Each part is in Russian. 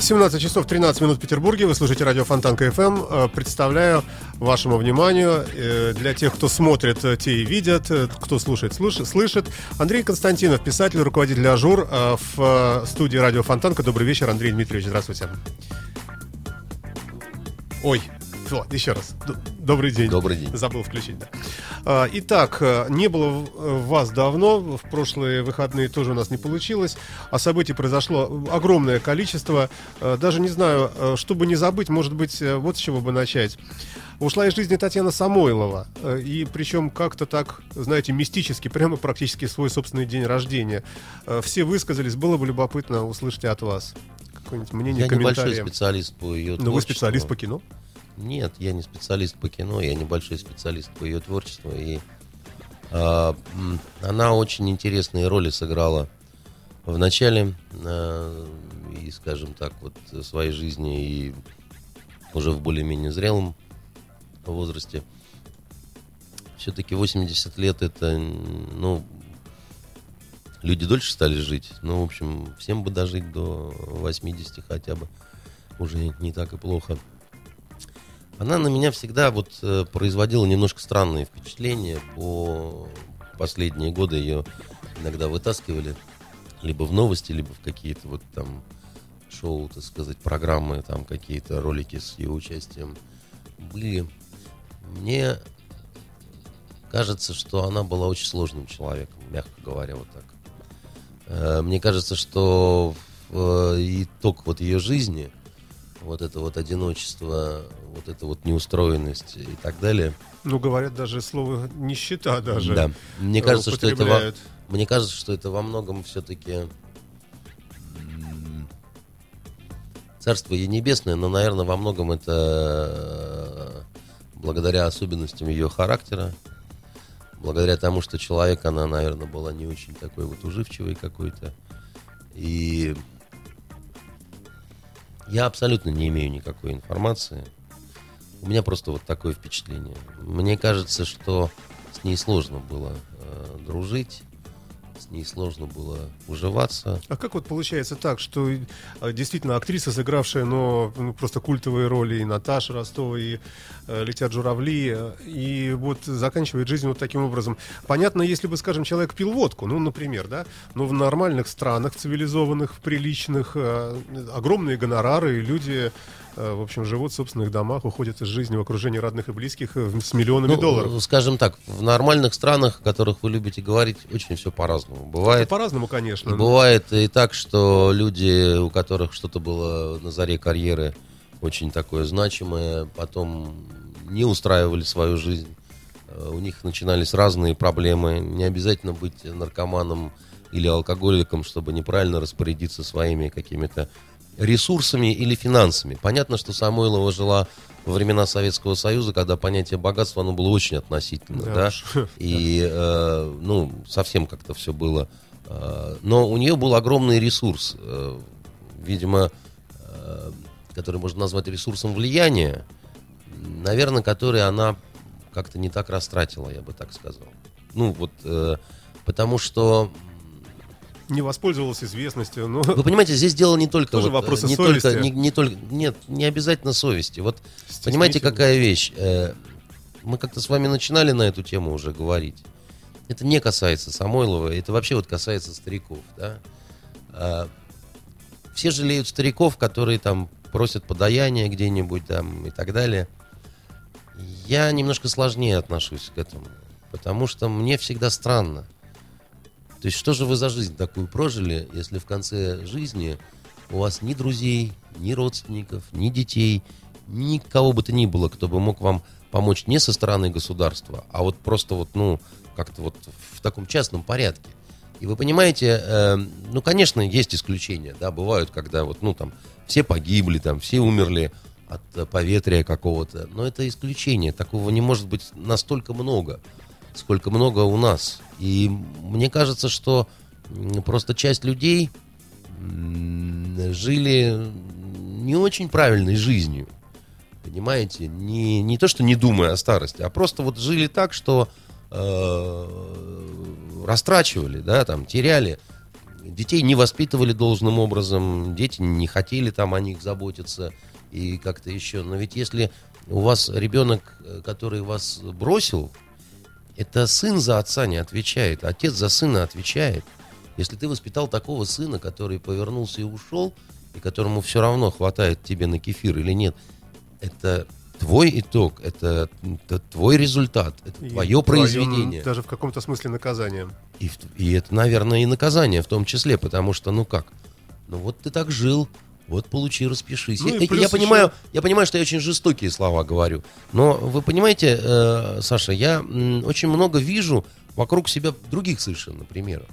17 часов 13 минут в Петербурге. Вы слушаете радио Фонтанка ФМ. Э, Представляю вашему вниманию, э, для тех, кто смотрит, э, те и видят, кто слушает, слуш- слышит. Андрей Константинов, писатель, руководитель Ажур в студии радио Фонтанка. Добрый вечер, Андрей Дмитриевич. Здравствуйте. Ой, вот, еще раз. Добрый день. Добрый день. Забыл включить, да. А, Итак, э, не было вас давно, в прошлые выходные тоже у нас не получилось, а событий произошло огромное количество. Э, Даже не знаю, э, чтобы не забыть, может быть, вот с чего бы начать. Ушла из жизни Татьяна Самойлова, и причем как-то так, знаете, мистически, прямо практически свой собственный день рождения. Все высказались, было бы любопытно услышать от вас какое-нибудь мнение, Я небольшой комментарий. специалист по ее Но вы специалист по кино? Нет, я не специалист по кино, я небольшой специалист по ее творчеству. И м, она очень интересные роли сыграла в начале а, и, скажем так, вот своей жизни и уже в более-менее зрелом возрасте. Все-таки 80 лет это, ну, люди дольше стали жить. Ну, в общем, всем бы дожить до 80 хотя бы. Уже не так и плохо. Она на меня всегда вот э, производила немножко странные впечатления. По последние годы ее иногда вытаскивали либо в новости, либо в какие-то вот там шоу, так сказать, программы, там какие-то ролики с ее участием были. Мне кажется, что она была очень сложным человеком, мягко говоря, вот так. Э, Мне кажется, что э, итог вот ее жизни, вот это вот одиночество, вот эта вот неустроенность и так далее, Ну, говорят, даже слово нищета даже. да, мне кажется, что это во, мне кажется, что это во многом все-таки царство ей небесное, но, наверное, во многом это э, благодаря особенностям ее характера, благодаря тому, что человек, она, наверное, была не очень такой вот уживчивый какой-то. И я абсолютно не имею никакой информации. У меня просто вот такое впечатление. Мне кажется, что с ней сложно было э, дружить, с ней сложно было уживаться. А как вот получается так, что э, действительно актриса, сыгравшая, но ну, просто культовые роли и Наташа Ростова, и э, «Летят журавли», э, и вот заканчивает жизнь вот таким образом. Понятно, если бы, скажем, человек пил водку, ну, например, да, но в нормальных странах, цивилизованных, приличных, э, огромные гонорары, и люди, в общем, живут в собственных домах, уходят из жизни в окружении родных и близких э, с миллионами Ну, долларов. скажем так, в нормальных странах, о которых вы любите говорить, очень все по-разному. Бывает, По-разному, конечно. и бывает и так, что люди, у которых что-то было на заре карьеры очень такое значимое, потом не устраивали свою жизнь. Э, У них начинались разные проблемы. Не обязательно быть наркоманом или алкоголиком, чтобы неправильно распорядиться своими какими-то ресурсами или финансами. Понятно, что Самойлова жила во времена Советского Союза, когда понятие богатства, оно было очень относительно, Да да, уж. и, э, ну, совсем как-то все было. Э, но у нее был огромный ресурс, э, видимо, э, который можно назвать ресурсом влияния, наверное, который она как-то не так растратила, я бы так сказал. Ну, вот, э, потому что Не воспользовалась известностью, ну, вы понимаете, здесь дело не только Тоже вот, вопросы не совести. только не, не только нет, не обязательно совести. Вот понимаете, какая вещь? Э, Мы как-то с вами начинали на эту тему уже говорить. Это не касается Самойлова, это вообще вот касается стариков, да. А, Все жалеют стариков, которые там просят подаяние где-нибудь там и так далее. Я немножко сложнее отношусь к этому, потому что мне всегда странно. То есть что же вы за жизнь такую прожили, если в конце жизни у вас ни друзей, ни родственников, ни детей, никого бы то ни было, кто бы мог вам помочь не со стороны государства, а вот просто вот, ну, как-то вот в таком частном порядке. И вы понимаете, э, ну, конечно, есть исключения, да, бывают, когда вот, ну, там, все погибли, там, все умерли от э, поветрия какого-то, но это исключение, такого не может быть настолько много, сколько много у нас. И мне кажется, что просто часть людей жили не очень правильной жизнью. Понимаете? Не, не то, что не думая о старости, а просто вот жили так, что э, растрачивали, да, там, теряли. Детей не воспитывали должным образом, дети не хотели там о них заботиться и как-то еще. Но ведь если у вас ребенок, э, который вас бросил, это сын за отца не отвечает, отец за сына отвечает. Если ты воспитал такого сына, который повернулся и ушел, и которому все равно хватает тебе на кефир или нет, это твой итог, это, это твой результат, это И твое произведение. Даже в каком-то смысле наказание. И, и это, наверное, и наказание в том числе, потому что, ну как, ну вот ты так жил, вот получи, распишись. Ну Я- я, еще- понимаю, я понимаю, что я очень жестокие слова говорю, но вы понимаете, э, Саша, я м, очень много вижу вокруг себя других совершенно примеров.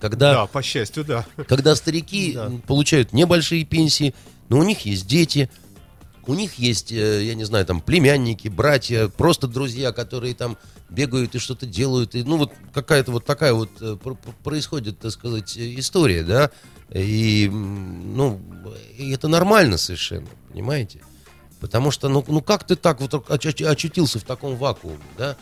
Когда Да, по счастью, да. когда старики Да. получают небольшие пенсии, но у них есть дети, у них есть, э, я не знаю, там племянники, братья, просто друзья, которые там бегают и что-то делают. И, ну, вот какая-то вот такая вот э, пр- пр- происходит, так сказать, э, история, да. И, ну, и это нормально совершенно, понимаете? Потому что, ну, ну как ты так вот оч- очутился в таком вакууме, да?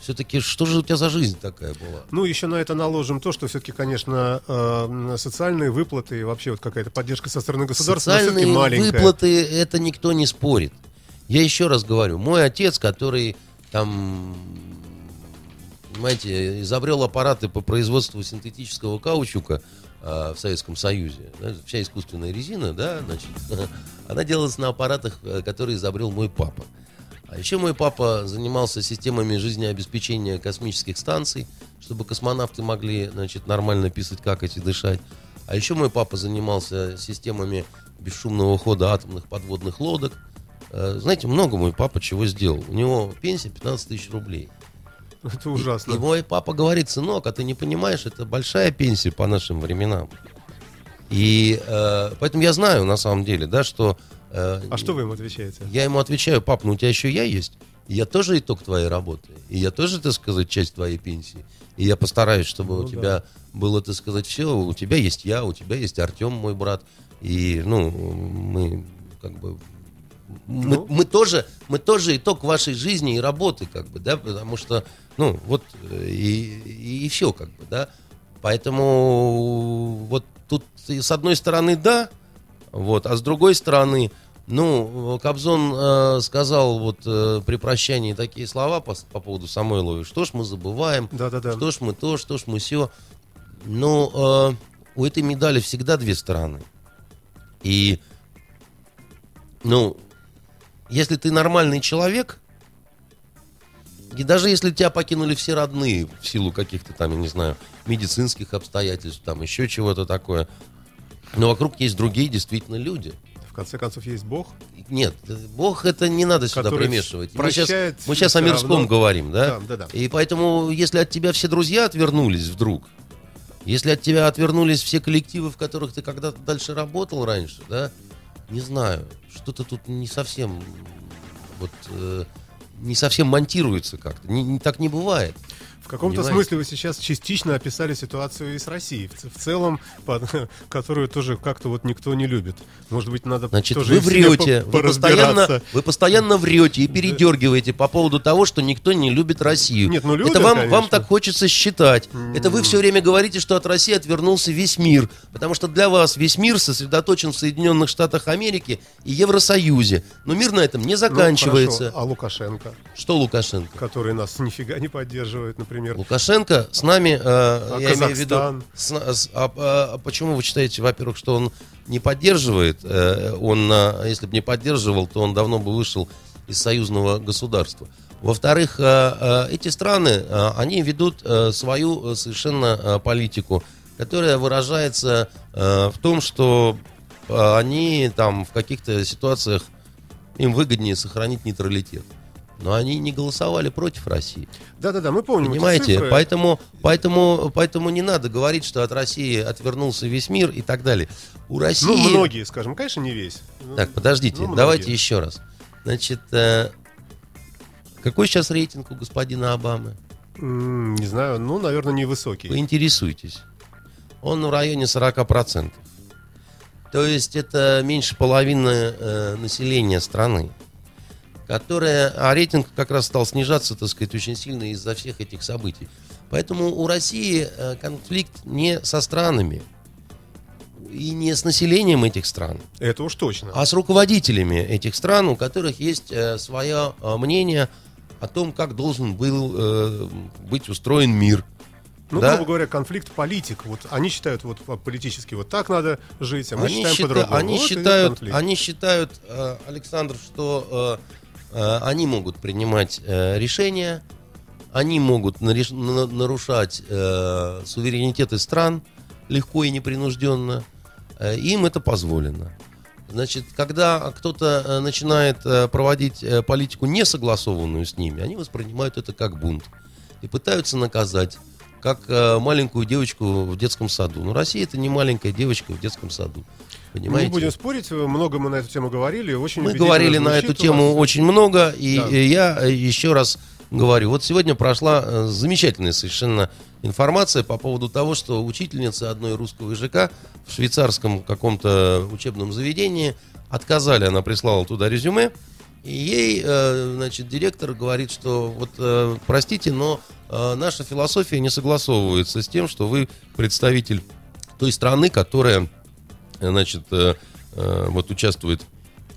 Все-таки что же у тебя за жизнь такая была? Ну, еще на это наложим то, что все-таки, конечно, э, социальные выплаты и вообще вот какая-то поддержка со стороны государства, Социальные все-таки маленькая. выплаты, это никто не спорит. Я еще раз говорю, мой отец, который там, понимаете, изобрел аппараты по производству синтетического каучука в Советском Союзе, вся искусственная резина, да, значит, она делалась на аппаратах, э, которые изобрел мой папа. А еще мой папа занимался системами жизнеобеспечения космических станций, чтобы космонавты могли, значит, нормально писать, какать и дышать. А еще мой папа занимался системами бесшумного хода атомных подводных лодок. Э, Знаете, много мой папа чего сделал. У него пенсия 15 тысяч рублей. Это И- ужасно. И, мой папа говорит, сынок, а ты не понимаешь, это большая пенсия по нашим временам. И э, поэтому я знаю, на самом деле, да, что... э, А что вы им отвечаете? я ему отвечаю, пап, ну у тебя еще я есть. И я тоже итог твоей работы. И я тоже, так сказать, часть твоей пенсии. И я постараюсь, чтобы Ну у да. тебя было, так сказать, все. У тебя есть я, у тебя есть Артем, мой брат. И, ну, мы как бы... Мы, Ну. мы тоже, мы тоже итог вашей жизни и работы, как бы, да, потому что, ну, вот, э, и, и, все, как бы, да. Поэтому вот тут с одной стороны, да, вот, а с другой стороны, ну, Кобзон э, сказал вот э, при прощании такие слова по, по поводу Самойловой, что ж мы забываем, Да-да-да. что ж мы то, что ж мы все. Но э, у этой медали всегда две стороны. И, ну, если ты нормальный человек, и даже если тебя покинули все родные в силу каких-то там, я не знаю, медицинских обстоятельств, там еще чего-то такое, но вокруг есть другие действительно люди. В конце концов, есть Бог. Нет, Бог это не надо сюда Который примешивать. Мы сейчас, мы сейчас о мирском равно. говорим, да? Да, да, да. И поэтому, если от тебя все друзья отвернулись вдруг, если от тебя отвернулись все коллективы, в которых ты когда-то дальше работал раньше, да, не знаю, что-то тут не совсем вот э, не совсем монтируется как-то. Не, не- так не бывает. В каком-то Понимаете? смысле вы сейчас частично описали ситуацию и с Россией, в, в целом, под- которую тоже как-то вот никто не любит. Может быть, надо Значит, тоже вы врете, по- вы постоянно, вы постоянно врете и передергиваете по поводу того, что никто не любит Россию. Нет, ну, любят, Это вам, конечно. вам так хочется считать. Это вы все время говорите, что от России отвернулся весь мир. Потому что для вас весь мир сосредоточен в Соединенных Штатах Америки и Евросоюзе. Но мир на этом не Ну, заканчивается. хорошо, а Лукашенко, Что Лукашенко? который нас нифига не поддерживает, например. Лукашенко с нами, э, я имею в виду, Казахстан? с- с- а, а почему вы считаете, во-первых, что он не поддерживает? Э, он, а, если бы не поддерживал, то он давно бы вышел из союзного государства. Во-вторых, э, э, эти страны, э, они ведут э, свою э, совершенно э, политику, которая выражается э, в том, что э, они там в каких-то ситуациях им выгоднее сохранить нейтралитет. Но они не голосовали против России. Да-да-да, мы помним эти Понимаете? цифры. Поэтому, поэтому, поэтому не надо говорить, что от России отвернулся весь мир и так далее. У России... Ну, многие, скажем, конечно, не весь. Ну, Так, подождите, ну, давайте многие. еще раз. Значит, э, какой сейчас рейтинг у господина Обамы? Не знаю, ну, наверное, невысокий. Вы интересуетесь. он в районе 40%. То есть это меньше половины э, населения страны, которая, а рейтинг как раз стал снижаться, так сказать, очень сильно из-за всех этих событий. Поэтому у России э, конфликт не со странами и не с населением этих стран, Это уж точно. а с руководителями этих стран, у которых есть э, свое э, мнение о том, как должен был быть устроен мир. Ну, да? грубо говоря, конфликт политик. Вот они считают, вот по- политически вот так надо жить, а мы они, считаем счита- по-другому. они Вот считают, они считают, э, Александр, что э, они могут принимать э, решения, они могут нарушать э, суверенитеты стран легко и непринужденно. Э, им это позволено. Значит, когда кто-то э, начинает э, проводить э, политику не согласованную с ними, они воспринимают это как бунт и пытаются наказать, как э, маленькую девочку в детском саду. Но Россия это не маленькая девочка в детском саду. Понимаете? Не будем спорить, много мы на эту тему говорили. Очень Мы говорили на эту тему вас. очень много, и Да. э, я э, еще раз говорю, вот сегодня прошла э, замечательная совершенно информация по поводу того, что учительница одной русского языка в швейцарском каком-то учебном заведении отказали, она прислала туда резюме, и ей, значит, директор говорит, что вот, простите, но наша философия не согласовывается с тем, что вы представитель той страны, которая значит, э, э, вот участвует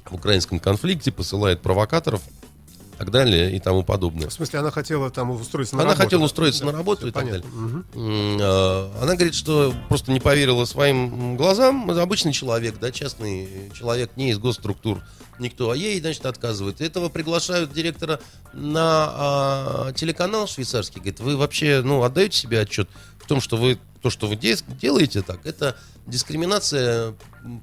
в украинском конфликте, посылает провокаторов и так далее и тому подобное. В смысле, она хотела там устроиться на Она работу. хотела да? устроиться Да, на работу и так понятно. Мгм. М, э, Она говорит, что просто не поверила своим глазам. Обычный человек, да, частный человек, не из госструктур никто, а ей, значит, отказывает. Этого приглашают директора на а, телеканал швейцарский. Говорит, вы вообще, ну, отдаете себе отчет в том, что вы то, что вы де- делаете так, это дискриминация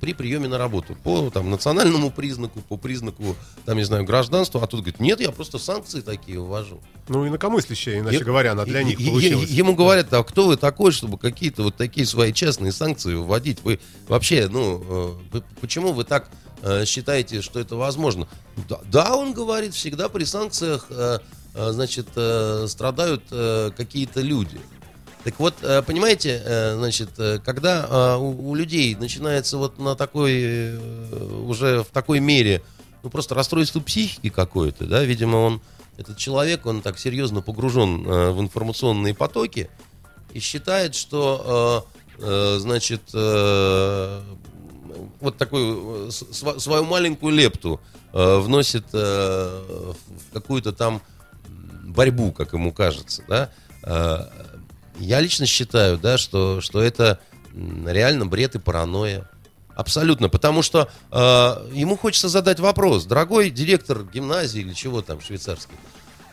при приеме на работу по там, национальному признаку, по признаку, там, не знаю, гражданства. А тут говорит, нет, я просто санкции такие ввожу. Ну, инакомыслящая, иначе Е- говоря, она для е- них получилась. е- Ему говорят, а кто вы такой, чтобы какие-то вот такие свои частные санкции вводить? Вы вообще, ну, э, почему вы так э, считаете, что это возможно? Да, да, он говорит, всегда при санкциях, э, э, значит, страдают какие-то люди. Так вот, э, понимаете, э, значит, э, когда у людей начинается вот на такой, уже в такой мере, ну, просто расстройство психики какое-то, да, видимо, он, этот человек, он так серьезно погружен в информационные потоки и считает, что, значит, вот такую свою маленькую лепту вносит в какую-то там борьбу, как ему кажется, да. Я лично считаю, да, что, что это реально бред и паранойя. Абсолютно, потому что э, ему хочется задать вопрос, дорогой директор гимназии или чего там швейцарский,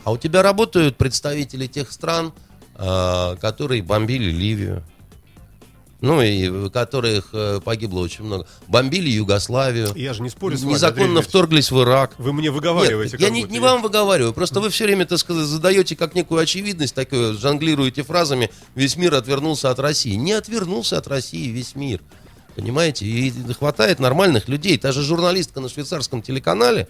а у тебя работают представители тех стран, э, которые бомбили Ливию, ну и в которых э, погибло очень много, бомбили Югославию, Я же не спорю с вами, незаконно вторглись в Ирак. Вы мне Нет, выговариваете. я как не, не вам выговариваю, просто вы все время, так сказать, задаете как некую очевидность, такое, жонглируете фразами «весь мир отвернулся от России». Не отвернулся от России весь мир, понимаете? И хватает нормальных людей. Та же журналистка на швейцарском телеканале,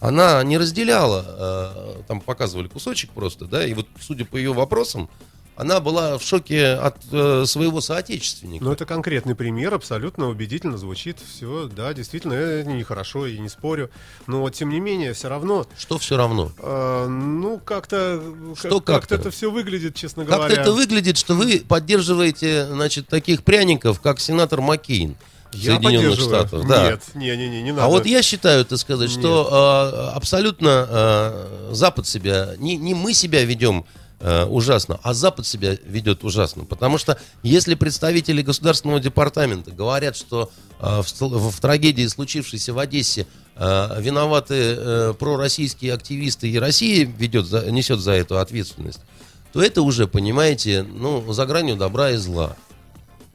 она не разделяла, э, там показывали кусочек просто, да, и вот судя по ее вопросам, она была в шоке от э, своего соотечественника. Ну, это конкретный пример, абсолютно убедительно звучит. Все, да, действительно, это нехорошо, и не спорю. Но, тем не менее, все равно, Что все равно? э, ну, как-то... Что как- как-то? это все выглядит, честно Как-то говоря. это выглядит, что вы поддерживаете, значит, таких пряников, как сенатор Маккейн Я Соединенных. Штатов. Да. Нет, не-не-не, не надо. А вот я считаю, так сказать, что э, абсолютно э, Запад себя, не, не мы себя ведем э, ужасно, а Запад себя ведет ужасно. Потому что если представители Государственного департамента говорят, что э, в, в трагедии, случившейся в Одессе, э, виноваты э, пророссийские активисты и Россия ведет, за- несет за эту ответственность, то это уже, понимаете, ну, за гранью добра и зла.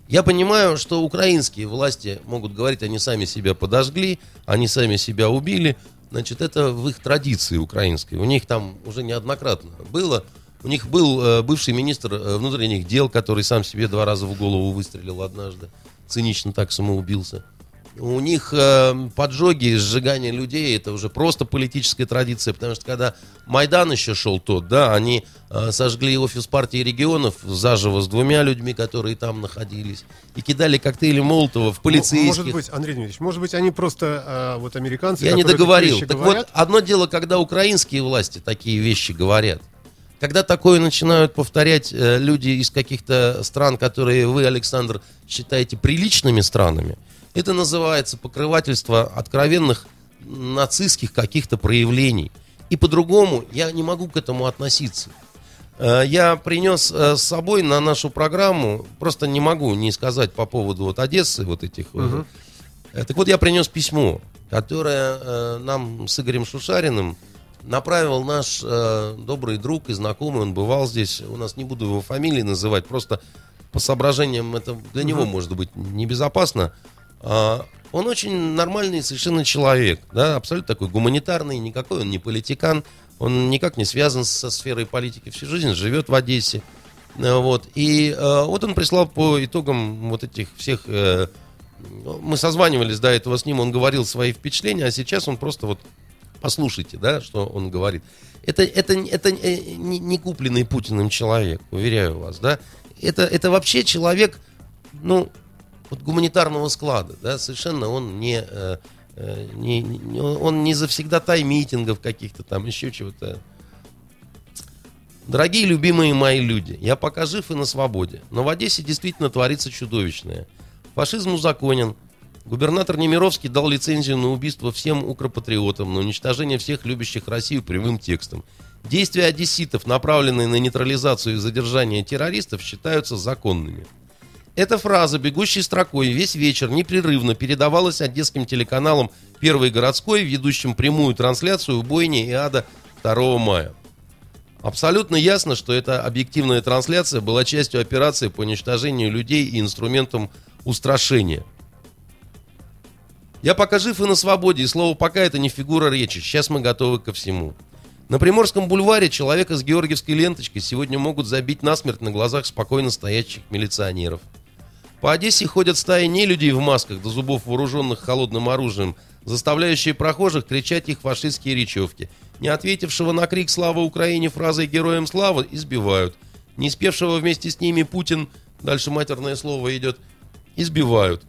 Я понимаю, что украинские власти могут говорить, они сами себя подожгли, они сами себя убили. Значит, это в их традиции украинской. У них там уже неоднократно было. У них был э, бывший министр э, внутренних дел, который сам себе два раза в голову выстрелил однажды. Цинично так самоубился. у них э, поджоги, сжигание людей, это уже просто политическая традиция, потому что когда Майдан еще шел тот, да, они э, сожгли офис партии регионов заживо с двумя людьми, которые там находились, и кидали коктейли Молотова в полицейских. Может быть, Андрей Дмитриевич, может быть, они просто, а, вот американцы, Я не договорил. Так говорят, вот, одно дело, когда украинские власти такие вещи говорят. Когда такое начинают повторять э, люди из каких-то стран, которые вы, Александр, считаете приличными странами, это называется покрывательство откровенных нацистских каких-то проявлений. И по-другому я не могу к этому относиться. Э, Я принес э, с собой на нашу программу, просто не могу не сказать по поводу вот Одессы, вот этих. э, Так вот, я принес письмо, которое нам с Игорем Шушариным направил наш э, добрый друг и знакомый, он бывал здесь, у нас не буду его фамилии называть, просто по соображениям это для него может быть небезопасно. А, он очень нормальный совершенно человек, да, абсолютно такой гуманитарный, никакой он не политикан, он никак не связан со сферой политики, всю жизнь живет в Одессе. Э, Вот. И э, вот он прислал по итогам вот этих всех... э, ну, мы созванивались до этого с ним, он говорил свои впечатления, а сейчас он просто вот послушайте, да, что он говорит. Это, это, это э, не, купленный Путиным человек, уверяю вас, да. Это, это вообще человек, ну, вот гуманитарного склада, да, совершенно он не, э, э, не, не- он не завсегдатай митингов каких-то там, еще чего-то. Дорогие любимые мои люди, я пока жив и на свободе, но в Одессе действительно творится чудовищное. Фашизм узаконен. Губернатор Немировский дал лицензию на убийство всем укропатриотам, на уничтожение всех любящих Россию прямым текстом. Действия одесситов, направленные на нейтрализацию и задержание террористов, считаются законными. Эта фраза, бегущей строкой, весь вечер непрерывно передавалась одесским телеканалам «Первый городской», ведущим прямую трансляцию бойни и ада 2 мая. Абсолютно ясно, что эта объективная трансляция была частью операции по уничтожению людей и инструментом устрашения. Я пока жив и на свободе, и слово «пока» это не фигура речи. Сейчас мы готовы ко всему. На Приморском бульваре человека с георгиевской ленточкой сегодня могут забить насмерть на глазах спокойно стоящих милиционеров. По Одессе ходят стаи нелюдей в масках до зубов вооруженных холодным оружием, заставляющие прохожих кричать их фашистские речевки. Не ответившего на крик «Слава Украине» фразой «Героям слава» избивают. Не спевшего вместе с ними Путин, дальше матерное слово идет, избивают.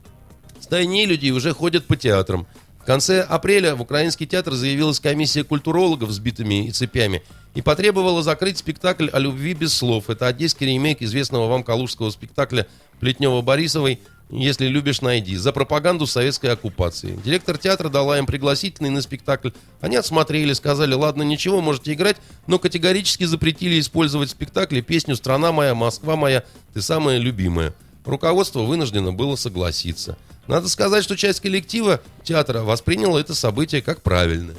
Стаи нелюдей уже ходят по театрам. В конце апреля в Украинский театр заявилась комиссия культурологов с битыми и цепями и потребовала закрыть спектакль о любви без слов. Это одесский ремейк известного вам калужского спектакля Плетнева-Борисовой «Если любишь, найди» за пропаганду советской оккупации. Директор театра дала им пригласительный на спектакль. Они отсмотрели, сказали, ладно, ничего, можете играть, но категорически запретили использовать в спектакле песню «Страна моя, Москва моя, ты самая любимая». Руководство вынуждено было согласиться. Надо сказать, что часть коллектива театра восприняла это событие как правильное.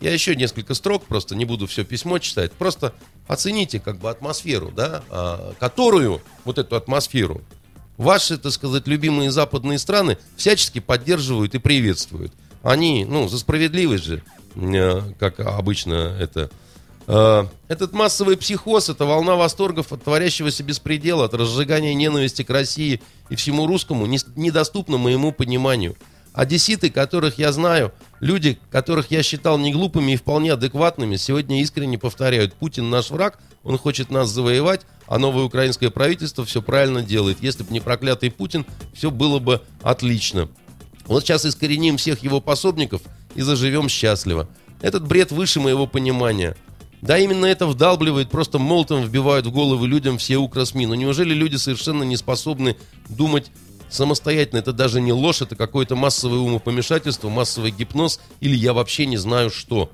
Я еще несколько строк, просто не буду все письмо читать. Просто оцените как бы атмосферу, да, а, которую, вот эту атмосферу, ваши, так сказать, любимые западные страны всячески поддерживают и приветствуют. Они, ну, за справедливость же, э, как обычно это. Э, Этот массовый психоз, это волна восторгов от творящегося беспредела, от разжигания ненависти к России и всему русскому, не- недоступно моему пониманию. Одесситы, которых я знаю, люди, которых я считал не глупыми и вполне адекватными, сегодня искренне повторяют, Путин наш враг, он хочет нас завоевать, а новое украинское правительство все правильно делает. Если бы не проклятый Путин, все было бы отлично. Вот сейчас искореним всех его пособников и заживем счастливо. Этот бред выше моего понимания. Да, именно это вдалбливает, просто молотом вбивают в головы людям все укросми. Но неужели люди совершенно не способны думать самостоятельно? Это даже не ложь, это какое-то массовое умопомешательство, массовый гипноз или я вообще не знаю что.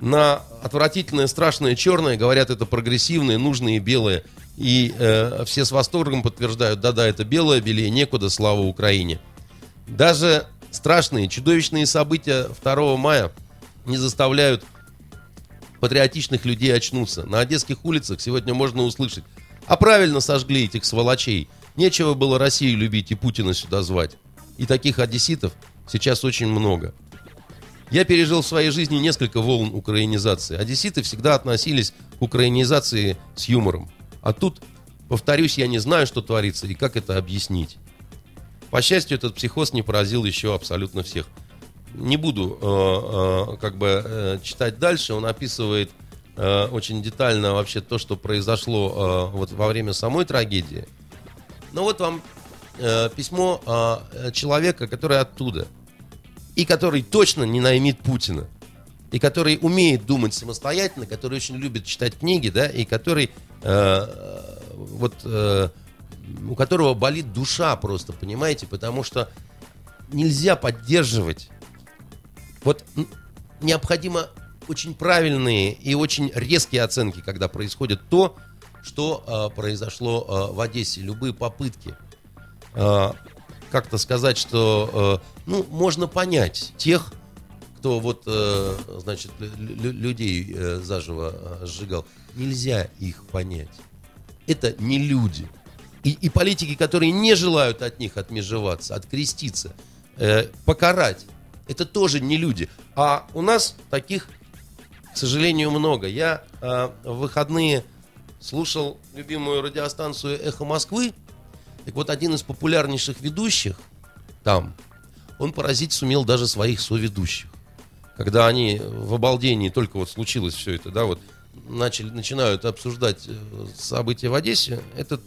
На отвратительное, страшное, черное говорят это прогрессивное, нужное белое. И э, все с восторгом подтверждают, да-да, это белое, белее некуда, слава Украине. Даже страшные, чудовищные события 2 мая не заставляют патриотичных людей очнуться. На одесских улицах сегодня можно услышать. А правильно сожгли этих сволочей. Нечего было Россию любить и Путина сюда звать. И таких одесситов сейчас очень много. Я пережил в своей жизни несколько волн украинизации. Одесситы всегда относились к украинизации с юмором. А тут, повторюсь, я не знаю, что творится и как это объяснить. По счастью, этот психоз не поразил еще абсолютно всех. Не буду э, э, как бы э, читать дальше. Он описывает очень детально вообще то, что произошло вот во время самой трагедии. Ну вот вам письмо человека, который оттуда. И который точно не наймит Путина. И который умеет думать самостоятельно, который очень любит читать книги, да, и который вот у которого болит душа просто, понимаете, потому что нельзя поддерживать. Вот необходимо очень правильные и очень резкие оценки, когда происходит то, что э, произошло э, в Одессе. Любые попытки э, как-то сказать, что э, ну можно понять тех, кто вот э, значит людей э, заживо сжигал, нельзя их понять. Это не люди. И, и политики, которые не желают от них отмежеваться, откреститься, э, покарать, это тоже не люди. А у нас таких, к сожалению, много. Я э, в выходные слушал любимую радиостанцию «Эхо Москвы». Так вот, один из популярнейших ведущих там, он поразить сумел даже своих соведущих. Когда они в обалдении, только вот случилось все это, да, вот начали, начинают обсуждать э, события в Одессе, этот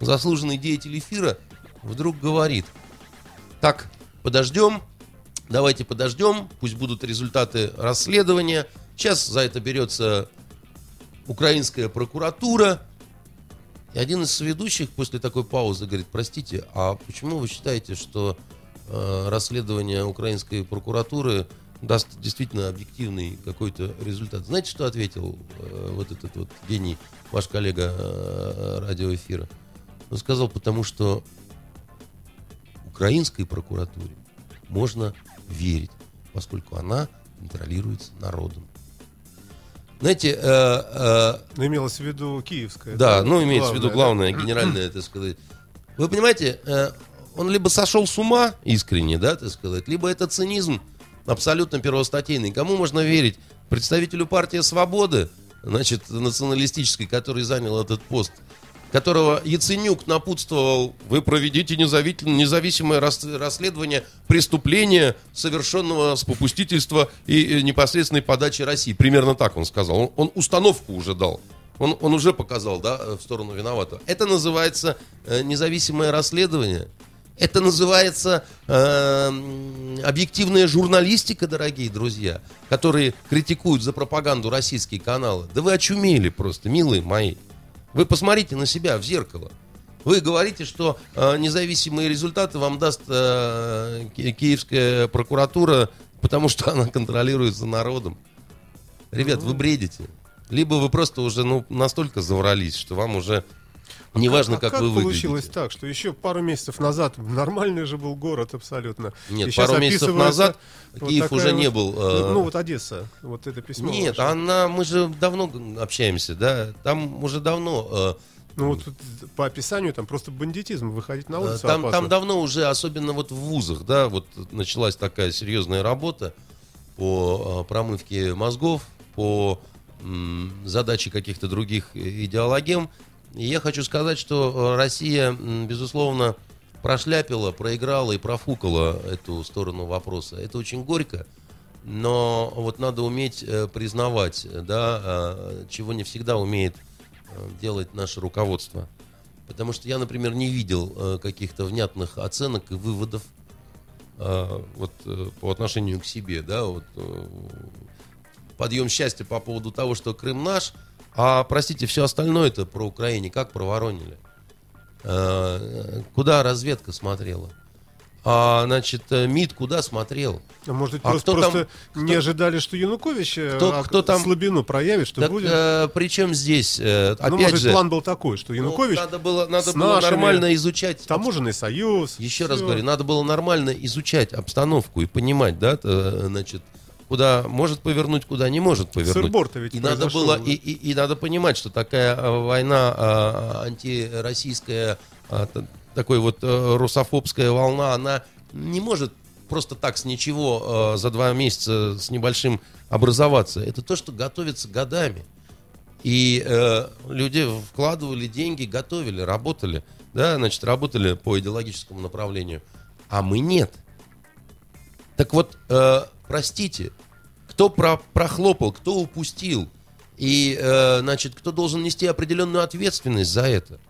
заслуженный деятель эфира вдруг говорит, так, подождем, давайте подождем, пусть будут результаты расследования, сейчас за это берется украинская прокуратура. И один из ведущих после такой паузы говорит, простите, а почему вы считаете, что э, расследование украинской прокуратуры даст действительно объективный какой-то результат? Знаете, что ответил э, вот этот вот гений, ваш коллега э, радиоэфира? Он сказал, потому что украинской прокуратуре можно верить, поскольку она контролируется народом. Знаете, э, э, ну, имелось в виду киевская. Да, ну имеется главное, в виду главное, да? генеральное, так сказать. Вы понимаете, э, он либо сошел с ума искренне, да, так сказать, либо это цинизм абсолютно первостатейный. Кому можно верить? Представителю партии Свободы, значит, националистической, который занял этот пост, которого Яценюк напутствовал, вы проведите независимое расследование преступления, совершенного с попустительства и непосредственной подачи России. Примерно так он сказал. Он, установку уже дал. Он, он уже показал, да, в сторону виноватого. Это называется э, независимое расследование. Это называется э, объективная журналистика, дорогие друзья, которые критикуют за пропаганду российские каналы. Да вы очумели просто, милые мои. Вы посмотрите на себя в зеркало. Вы говорите, что э, независимые результаты вам даст э, киевская прокуратура, потому что она контролируется народом. Ребят, вы бредите. Либо вы просто уже ну, настолько заврались, что вам уже Неважно, а как, как вы выглядите. получилось так, что еще пару месяцев назад нормальный же был город абсолютно. Нет, пару месяцев назад вот Киев уже не был. Ну, э... ну вот Одесса, вот это письмо. Нет, ваше. она, мы же давно общаемся, да, там уже давно. Э... Ну вот по описанию там просто бандитизм, выходить на улицу там, там давно уже, особенно вот в вузах, да, вот началась такая серьезная работа по э, промывке мозгов, по задаче каких-то других идеологем. Я хочу сказать, что э, Россия, безусловно, прошляпила, проиграла и профукала эту сторону вопроса. Это очень горько, но вот надо уметь э, признавать, да, а, чего не всегда умеет э, делать наше руководство. Потому что я, например, не видел каких-то внятных оценок и выводов вот по отношению к себе, да, вот подъем счастья по поводу того, что Крым наш – а, простите, все остальное это про Украине как проворонили? А, куда разведка смотрела? А, значит, э, МИД куда смотрел? А может быть, а просто, кто просто там, не кто, ожидали, что Янукович э, кто, а, кто там, слабину проявит, что так, будет? Э, причем здесь, э, ну, опять может, же... план был такой, что ну, Янукович ну, Надо было, надо было нормально изучать... Таможенный союз. Еще все. раз говорю, надо было нормально изучать обстановку и понимать, да, то, значит, куда может повернуть, куда не может повернуть. ведь и надо было и, и, и надо понимать, что такая а, война а, антироссийская, а, такой вот а, русофобская волна, она не может просто так с ничего а, за два месяца с небольшим образоваться. Это то, что готовится годами. И э, люди вкладывали деньги, готовили, работали. да, значит, работали по идеологическому направлению, а мы нет. Так вот, э, простите, кто про прохлопал, кто упустил, и, э, значит, кто должен нести определенную ответственность за это.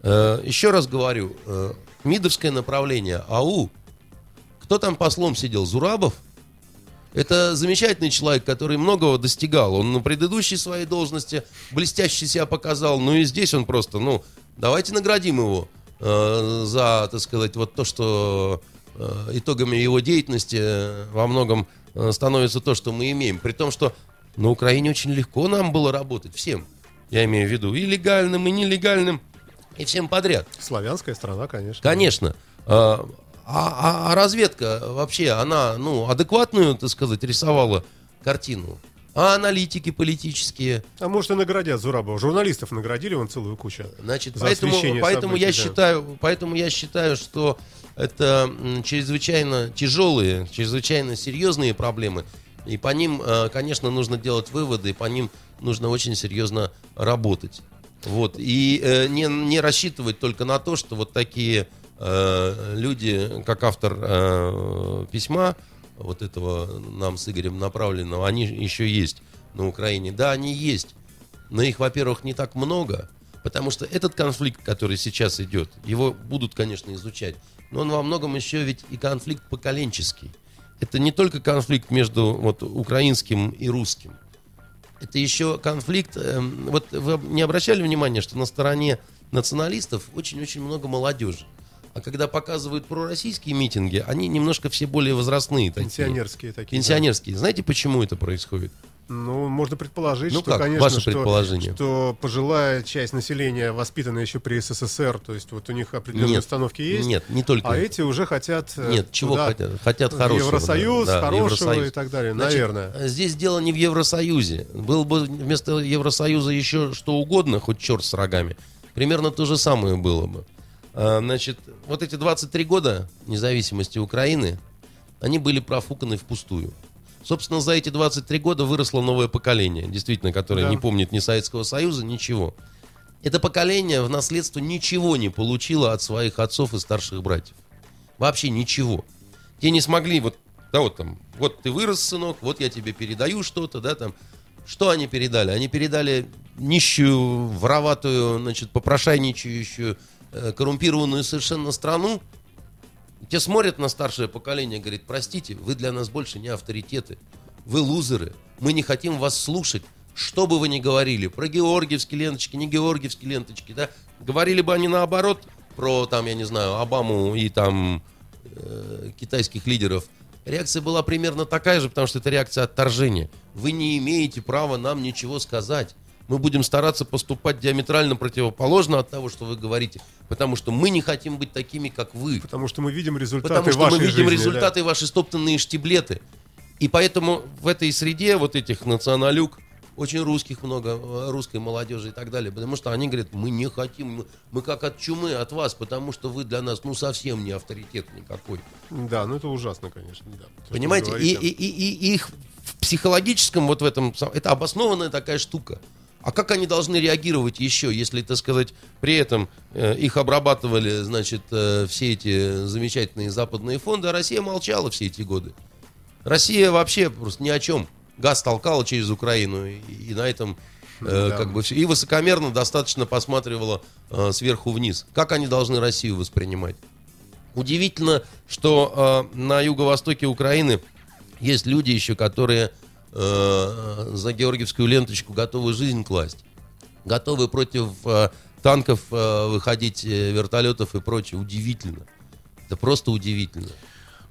Э, еще раз говорю, э, МИДовское направление, АУ, кто там послом сидел, Зурабов? Это замечательный человек, который многого достигал. Он на предыдущей своей должности блестяще себя показал. Ну и здесь он просто, ну, давайте наградим его э, за, так сказать, вот то, что итогами его деятельности э, во многом э, становится то, что мы имеем. При том, что на Украине очень легко нам было работать всем. Я имею в виду и легальным, и нелегальным, и всем подряд. Славянская страна, конечно. Конечно. А, а, а разведка вообще, она, ну, адекватную, так сказать, рисовала картину? А аналитики политические? А может и наградят Зурабова. Журналистов наградили он целую кучу. Значит, поэтому, поэтому я событий, да. считаю, поэтому я считаю, что это чрезвычайно тяжелые, чрезвычайно серьезные проблемы. И по ним, э, конечно, нужно делать выводы, и по ним нужно очень серьезно работать. Вот. И э, не, не рассчитывать только на то, что вот такие э, люди, как автор письма, вот этого нам с Игорем направленного, они еще есть на Украине. Да, они есть. Но их, во-первых, не так много, потому что этот конфликт, который сейчас идет, его будут, конечно, изучать. Но он во многом еще ведь и конфликт поколенческий. Это не только конфликт между вот, украинским и русским. Это еще конфликт. эм, вот вы не обращали внимания, что на стороне националистов очень-очень много молодежи. А когда показывают пророссийские митинги, они немножко все более возрастные. Такие. Пенсионерские такие. да. Пенсионерские. Знаете, почему это происходит? Ну, можно предположить, Ну что, как, конечно, ваше что, предположение? что пожилая часть населения воспитана еще при СССР, то есть вот у них определенные Нет, установки есть. Нет, не только А эти уже хотят... э, Нет, чего туда, хотят? Хотят хорошего. Евросоюз, да, да, хорошего Евросоюз. и так далее, Значит, наверное. Здесь дело не в Евросоюзе. Было бы вместо Евросоюза еще что угодно, хоть черт с рогами. Примерно то же самое было бы. А, Значит, вот эти 23 года независимости Украины, они были профуканы впустую. Собственно, за эти 23 года выросло новое поколение, действительно, которое Да. не помнит ни Советского Союза, ничего. Это поколение в наследство ничего не получило от своих отцов и старших братьев. Вообще ничего. Те не смогли, вот, да, вот там, вот ты вырос, сынок, вот я тебе передаю что-то, да, там. Что они передали? Они передали нищую, вороватую, значит, попрошайничающую, э, коррумпированную совершенно страну. Те смотрят на старшее поколение и говорят, простите, вы для нас больше не авторитеты. Вы лузеры. Мы не хотим вас слушать. Что бы вы ни говорили, про георгиевские ленточки, не георгиевские ленточки, да? Говорили бы они наоборот про, там, я не знаю, Обаму и там э, китайских лидеров. Реакция была примерно такая же, потому что это реакция отторжения. Вы не имеете права нам ничего сказать. Мы будем стараться поступать диаметрально противоположно от того, что вы говорите, потому что мы не хотим быть такими, как вы. Потому что мы видим результаты Потому что вашей мы видим жизни, результаты ваши стоптанные штиблеты. И поэтому в этой среде вот этих националюк, очень русских много, русской молодежи и так далее, потому что они говорят, мы не хотим, мы, мы как от чумы от вас, потому что вы для нас, ну, совсем не авторитет никакой. Да. да, ну это ужасно, конечно. Да. Понимаете? И, и, и- и их в психологическом вот в этом, это обоснованная такая штука. А как они должны реагировать еще, если, так сказать, при этом э, их обрабатывали, значит, э, все эти замечательные западные фонды, а Россия молчала все эти годы. Россия вообще просто ни о чем. Газ толкала через Украину, и, и на этом э, Да. как бы все. И высокомерно достаточно посматривала э, сверху вниз. Как они должны Россию воспринимать? Удивительно, что э, на юго-востоке Украины есть люди еще, которые э, за георгиевскую ленточку готовы жизнь класть. Готовы против э, танков э, выходить, э, вертолетов и прочее. Удивительно. Это просто удивительно.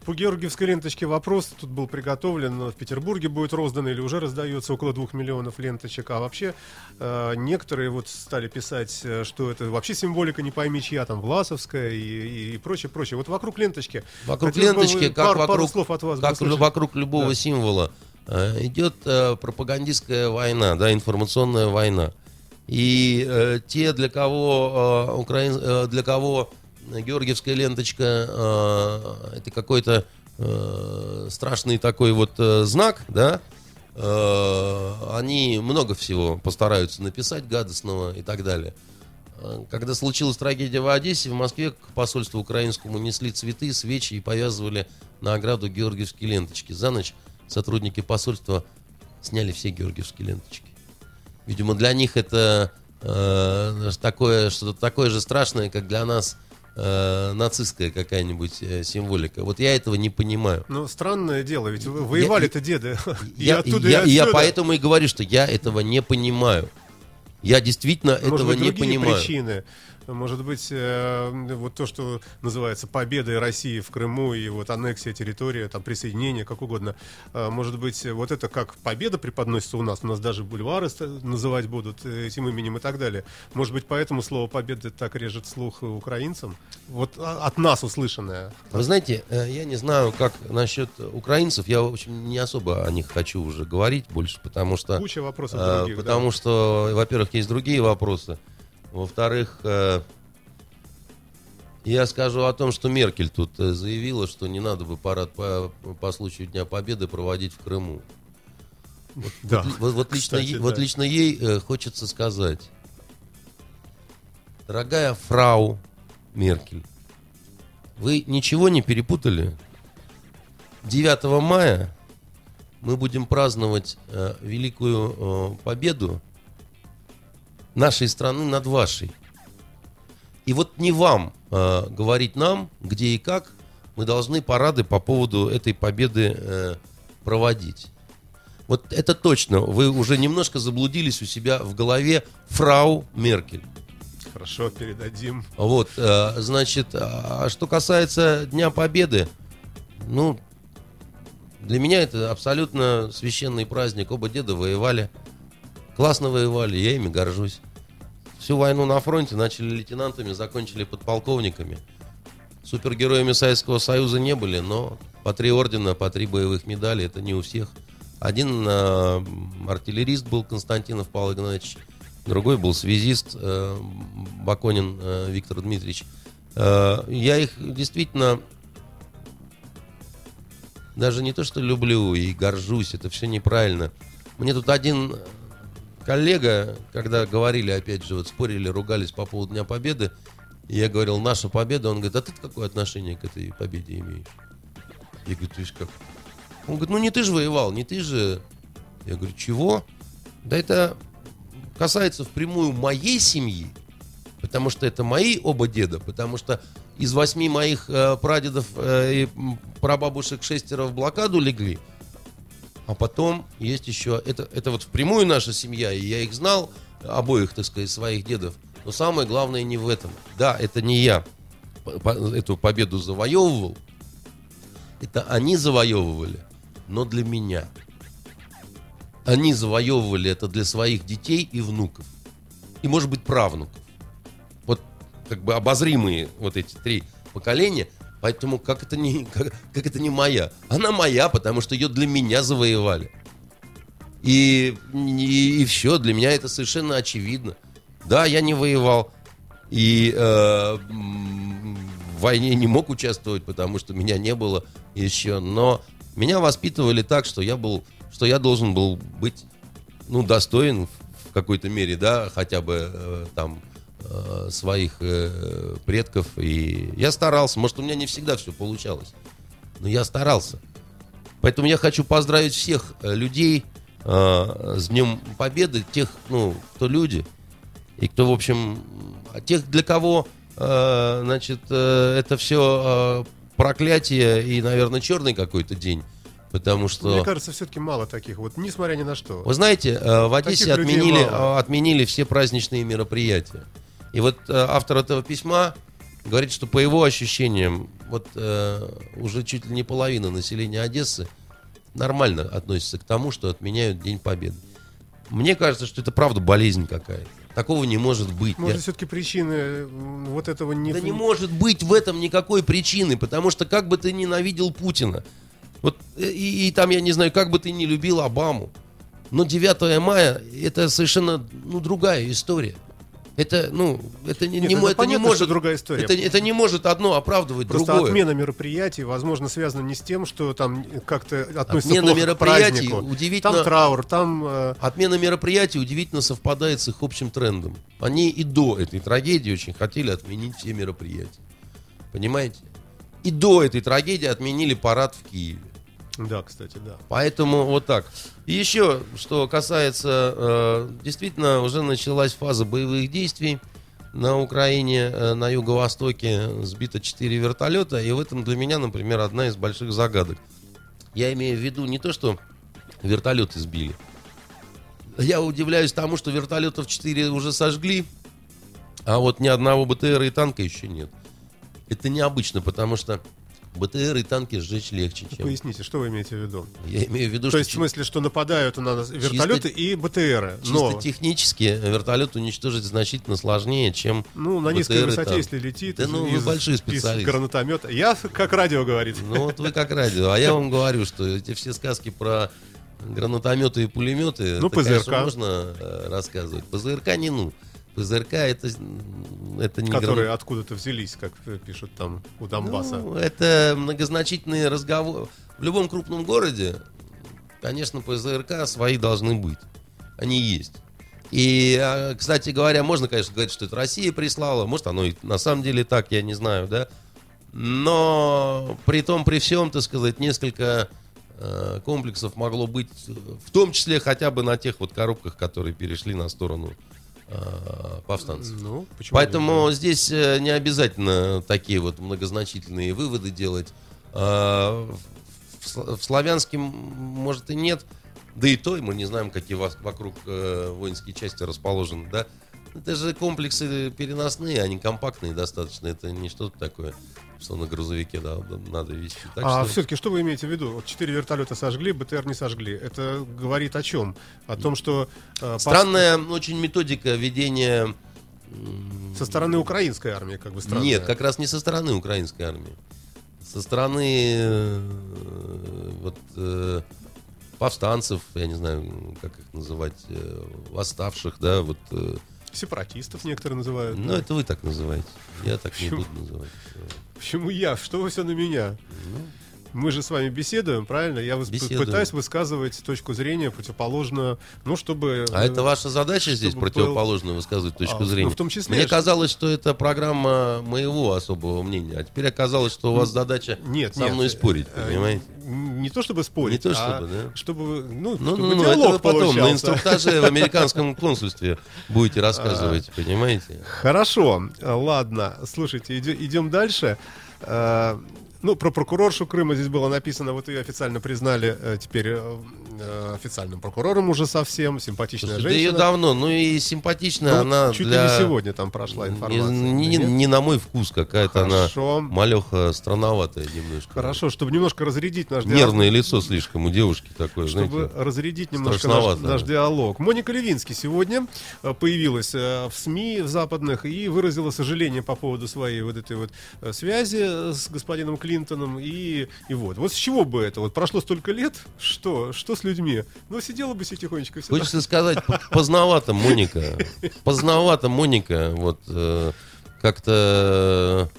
По георгиевской ленточке вопрос тут был приготовлен. В Петербурге будет роздано или уже раздается около двух миллионов ленточек. А вообще э, некоторые вот стали писать, э, что это вообще символика не пойми чья, там Власовская и, и, и прочее, прочее. Вот вокруг ленточки. Вокруг бы ленточки, вы как пару, пару вокруг, слов от вас бы как вокруг любого Да. символа, идет э, пропагандистская война, да, информационная война. И э, те, для кого, э, украин- э, для кого георгиевская ленточка э, это какой-то э, страшный такой вот э, знак, да, э, они много всего постараются написать гадостного и так далее. э, когда случилась трагедия в Одессе, в Москве к посольству украинскому несли цветы, свечи и повязывали на ограду георгиевские ленточки. За ночь сотрудники посольства сняли все георгиевские ленточки. Видимо, для них это э, такое, что-то такое же страшное, как для нас э, нацистская какая-нибудь э, символика. Вот я этого не понимаю. Ну, странное дело, ведь вы- воевали-то деды. И Я, оттуда, я- и я поэтому и говорю, что я этого не понимаю. Я действительно Может этого быть, не понимаю. причины. Может быть, э, вот то, что называется победой России в Крыму и вот аннексия территории, там присоединение, как угодно. Э, Может быть, вот это как победа преподносится у нас. У нас даже бульвары называть будут э, этим именем и так далее. Может быть, поэтому слово победа так режет слух украинцам? Вот а- от нас услышанное. Вы знаете, я не знаю, как насчет украинцев. Я, в общем, не особо о них хочу уже говорить больше, потому что... Куча вопросов других. да. потому что, во-первых, есть другие вопросы. Во-вторых, э, я скажу о том, что Меркель тут э, заявила, что не надо бы парад по, по случаю Дня Победы проводить в Крыму. Да. Вот, вот лично, Кстати, вот да. лично ей э, хочется сказать, дорогая фрау Меркель, вы ничего не перепутали? 9 мая мы будем праздновать э, великую э, победу нашей страны над вашей. И вот не вам э, говорить нам, где и как мы должны парады по поводу этой победы э, проводить. Вот это точно. Вы уже немножко заблудились у себя в голове фрау Меркель. Хорошо, передадим. Вот, э, значит, а что касается Дня Победы, ну, для меня это абсолютно священный праздник. Оба деда воевали, классно воевали, я ими горжусь. Всю войну на фронте начали лейтенантами, закончили подполковниками. Супергероями Советского Союза не были, но по три ордена, по три боевых медали, это не у всех. Один э, артиллерист был Константинов Павел Игнатьевич, другой был связист э, Баконин э, Виктор Дмитриевич. Э, я их действительно даже не то, что люблю и горжусь, это все неправильно. Мне тут один коллега, когда говорили, опять же, вот спорили, ругались по поводу Дня Победы, я говорил, наша победа, он говорит, а ты какое отношение к этой победе имеешь? Я говорю, то есть как? Он говорит, ну не ты же воевал, не ты же... Я говорю, чего? Да это касается впрямую моей семьи, потому что это мои оба деда, потому что из восьми моих э, прадедов э, и прабабушек шестеро в блокаду легли, а потом есть еще, это, это вот впрямую наша семья, и я их знал, обоих, так сказать, своих дедов, но самое главное не в этом. Да, это не я эту победу завоевывал, это они завоевывали, но для меня. Они завоевывали это для своих детей и внуков. И, может быть, правнуков. Вот как бы обозримые вот эти три поколения. Поэтому как это не, как, как это не моя? Она моя, потому что ее для меня завоевали. И, и, все, для меня это совершенно очевидно. Да, я не воевал. И э, в войне не мог участвовать, потому что меня не было еще. Но меня воспитывали так, что я был, что я должен был быть, ну, достоин в какой-то мере, да, хотя бы э, там э, своих э, предков. И я старался. Может, у меня не всегда все получалось, но я старался. Поэтому я хочу поздравить всех э, людей э, с Днем Победы, тех, ну, кто люди, и кто, в общем, а тех, для кого, э, значит, э, это все проклятие и, наверное, черный какой-то день, потому что... Мне кажется, все-таки мало таких, вот несмотря ни на что. Вы знаете, э, в Одессе отменили, мало. э, отменили все праздничные мероприятия. И вот э, автор этого письма говорит, что по его ощущениям, вот э, уже чуть ли не половина населения Одессы нормально относится к тому, что отменяют День Победы. Мне кажется, что это правда болезнь какая-то. Такого не может быть. Может, Я- все-таки причины вот этого не... да не может быть в этом никакой причины, потому что как бы ты ненавидел Путина, вот э, и, и там, я не знаю, как бы ты не любил Обаму, но 9 мая это совершенно ну, другая история. Это, ну, это не, Нет, не, это это не понятно, что может, другая история. Это, это не может одно оправдывать Просто другое. отмена мероприятий, возможно, связана не с тем, что там как-то относится Отмена плохо к мероприятий празднику. удивительно- Там траур, там... э, Отмена мероприятий удивительно совпадает с их общим трендом. Они и до этой трагедии очень хотели отменить все мероприятия. Понимаете? И до этой трагедии отменили парад в Киеве. Да, кстати, да. Поэтому вот так. И еще, что касается, э, действительно, уже началась фаза боевых действий на Украине, э, на юго-востоке сбито 4 вертолета, и в этом для меня, например, одна из больших загадок. Я имею в виду не то, что вертолеты сбили. Я удивляюсь тому, что вертолетов 4 уже сожгли, а вот ни одного БТРа и танка еще нет. Это необычно, потому что БТР и танки сжечь легче, чем... Поясните, что вы имеете в виду? Я имею в виду, То что есть, в смысле, что нападают на нас вертолеты и БТРы. чисто Но, технически вертолет уничтожить значительно сложнее, чем ну, на низкой БТР и высоте, танк. если летит Да из, ну, вы из- большой из специалист. гранатомета. Я, как радио говорит. Ну вот вы как радио. А я вам говорю, что эти все сказки про гранатометы и пулеметы, Ну, это, конечно, ПЗРК. можно э, рассказывать. ПЗРК не ну. ПЗРК это, это не которые гран- откуда-то взялись, как э, пишут там у Донбасса. Ну, это многозначительные разговоры. В любом крупном городе, конечно, ПЗРК свои должны быть. Они есть. И, а, кстати говоря, можно, конечно, говорить, что это Россия прислала. Может, оно и на самом деле так, я не знаю, да. Но при том, при всем, так сказать, несколько э, комплексов могло быть, в том числе хотя бы на тех вот коробках, которые перешли на сторону повстанцев. Ну, Поэтому здесь э, не обязательно такие вот многозначительные выводы делать. А, В сл- в славянском, может, и нет. Да и то, мы не знаем, какие вокруг э, воинские части расположены, да. Это же комплексы переносные, они компактные достаточно. Это не что-то такое, что на грузовике да, надо вести. Так а что- все-таки что вы имеете в виду? Вот четыре вертолета сожгли, БТР не сожгли. Это говорит о чем? О том, что э, пос- Странная очень методика ведения... со стороны украинской армии, как бы странно. Нет, как раз не со стороны украинской армии. Со стороны э, вот, э, повстанцев, я не знаю, как их называть, э, восставших, да, вот. э, Сепаратистов некоторые называют. ну, да. это вы так называете. Я так не буду называть. Почему я? Что вы все на меня? Мы же с вами беседуем, правильно? Я выс- Ну. Беседуем. пытаюсь высказывать точку зрения противоположную, ну, чтобы... А э, это ваша задача здесь был- противоположную высказывать точку А, ну, зрения? в том числе, Мне что- казалось, что это программа моего особого мнения, а теперь оказалось, что у вас задача Нет, со нет, мной э, спорить, э, понимаете? Не то чтобы спорить, Не то а чтобы, да. чтобы, ну, Ну, чтобы ну, ну, это диалог вы потом на инструктаже в американском консульстве будете рассказывать, понимаете? Хорошо, э, ладно. Слушайте, иде- идем дальше. Э, Ну, про прокуроршу Крыма здесь было написано, вот ее официально признали э, теперь э, официальным прокурором уже совсем, симпатичная Слушай, да ее женщина. давно, ну и симпатичная Ну, она чуть для... ли не сегодня там прошла информация. Не, не- не на мой вкус какая-то она малеха странноватая немножко. Хорошо, чтобы немножко разрядить наш диалог. Нервное лицо слишком у девушки такое, Чтобы знаете. разрядить немножко наш, наш диалог. Моника Левинский сегодня э, появилась э, в СМИ в западных и выразила сожаление по поводу своей вот этой вот связи с господином Клинтоном и, и вот. Вот с чего бы это? Вот прошло столько лет, что? Что с людьми? Ну, сидела бы себе тихонечко всегда. Хочется сказать, поздновато, Моника. Поздновато, Моника. Вот э, как-то...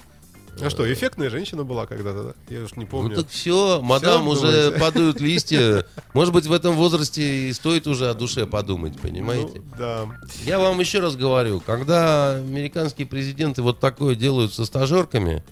А что, эффектная женщина была когда-то, да? Я уж не Ну помню. так все, мадам, Всё, уже думаете? падают листья. Может быть, в этом возрасте и стоит уже о душе подумать, понимаете? Ну, да. Я вам еще раз говорю, когда американские президенты вот такое делают со стажерками,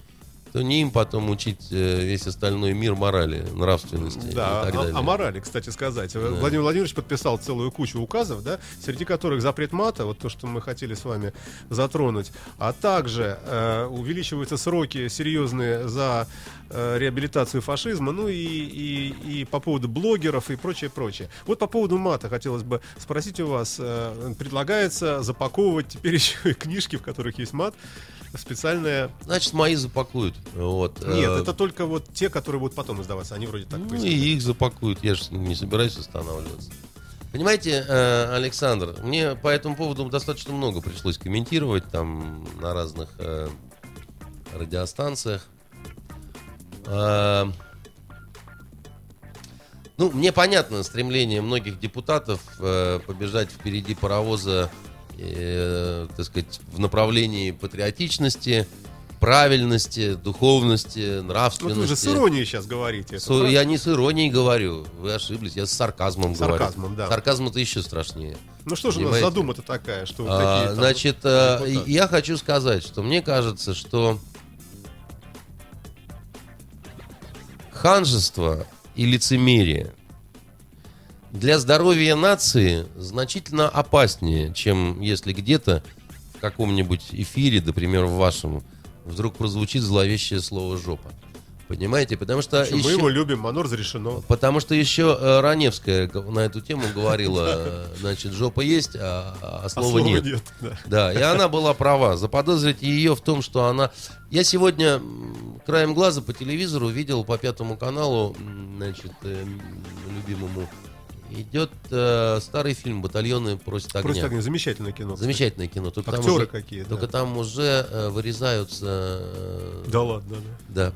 то не им потом учить э, весь остальной мир морали, нравственности Да, и так о, далее. о морали, кстати сказать. Владимир Владимирович подписал целую кучу указов, да, среди которых запрет мата, вот то, что мы хотели с вами затронуть, а также э, увеличиваются сроки серьезные за э, реабилитацию фашизма, ну и, и, и по поводу блогеров и прочее, прочее. Вот по поводу мата хотелось бы спросить у вас, э, предлагается запаковывать теперь еще и книжки, в которых есть мат, в специальное... Значит, мои запакуют. Вот. Нет, Э, это только вот те, которые будут потом издаваться, они вроде так Ну и их запакуют, я же не собираюсь останавливаться. Понимаете, э, Александр, мне по этому поводу достаточно много пришлось комментировать там на разных э, радиостанциях. Э, Ну, мне понятно стремление многих депутатов э, побежать впереди паровоза э, так сказать, в направлении патриотичности, правильности, духовности, Вот нравственности. вы же с иронией сейчас говорите. С- правда? я не с иронией говорю, вы ошиблись, я с сарказмом, Сарказмом, говорю. да. Сарказм это еще страшнее. Ну что же у нас Понимаете? задума-то такая, что вот А, такие там значит, э, депутаты? я хочу сказать, что мне кажется, что ханжество и лицемерие для здоровья нации значительно опаснее, чем если где-то в каком-нибудь эфире, например, в вашем, вдруг прозвучит зловещее слово «жопа». Понимаете? Потому что Мы еще- его любим, оно разрешено. Потому что еще э, Раневская на эту тему говорила, э, значит, жопа есть, а, а А слова слова нет. да. Да, и она была права. Заподозрить ее в том, что она... Я сегодня краем глаза по телевизору видел по пятому каналу, значит, э, любимому, идет э, старый фильм «Батальоны просят огня». Просто огня. замечательное кино. кстати. Замечательное кино. Только там Актеры уже, какие, да. Только там уже э, вырезаются... э, Да ладно, да.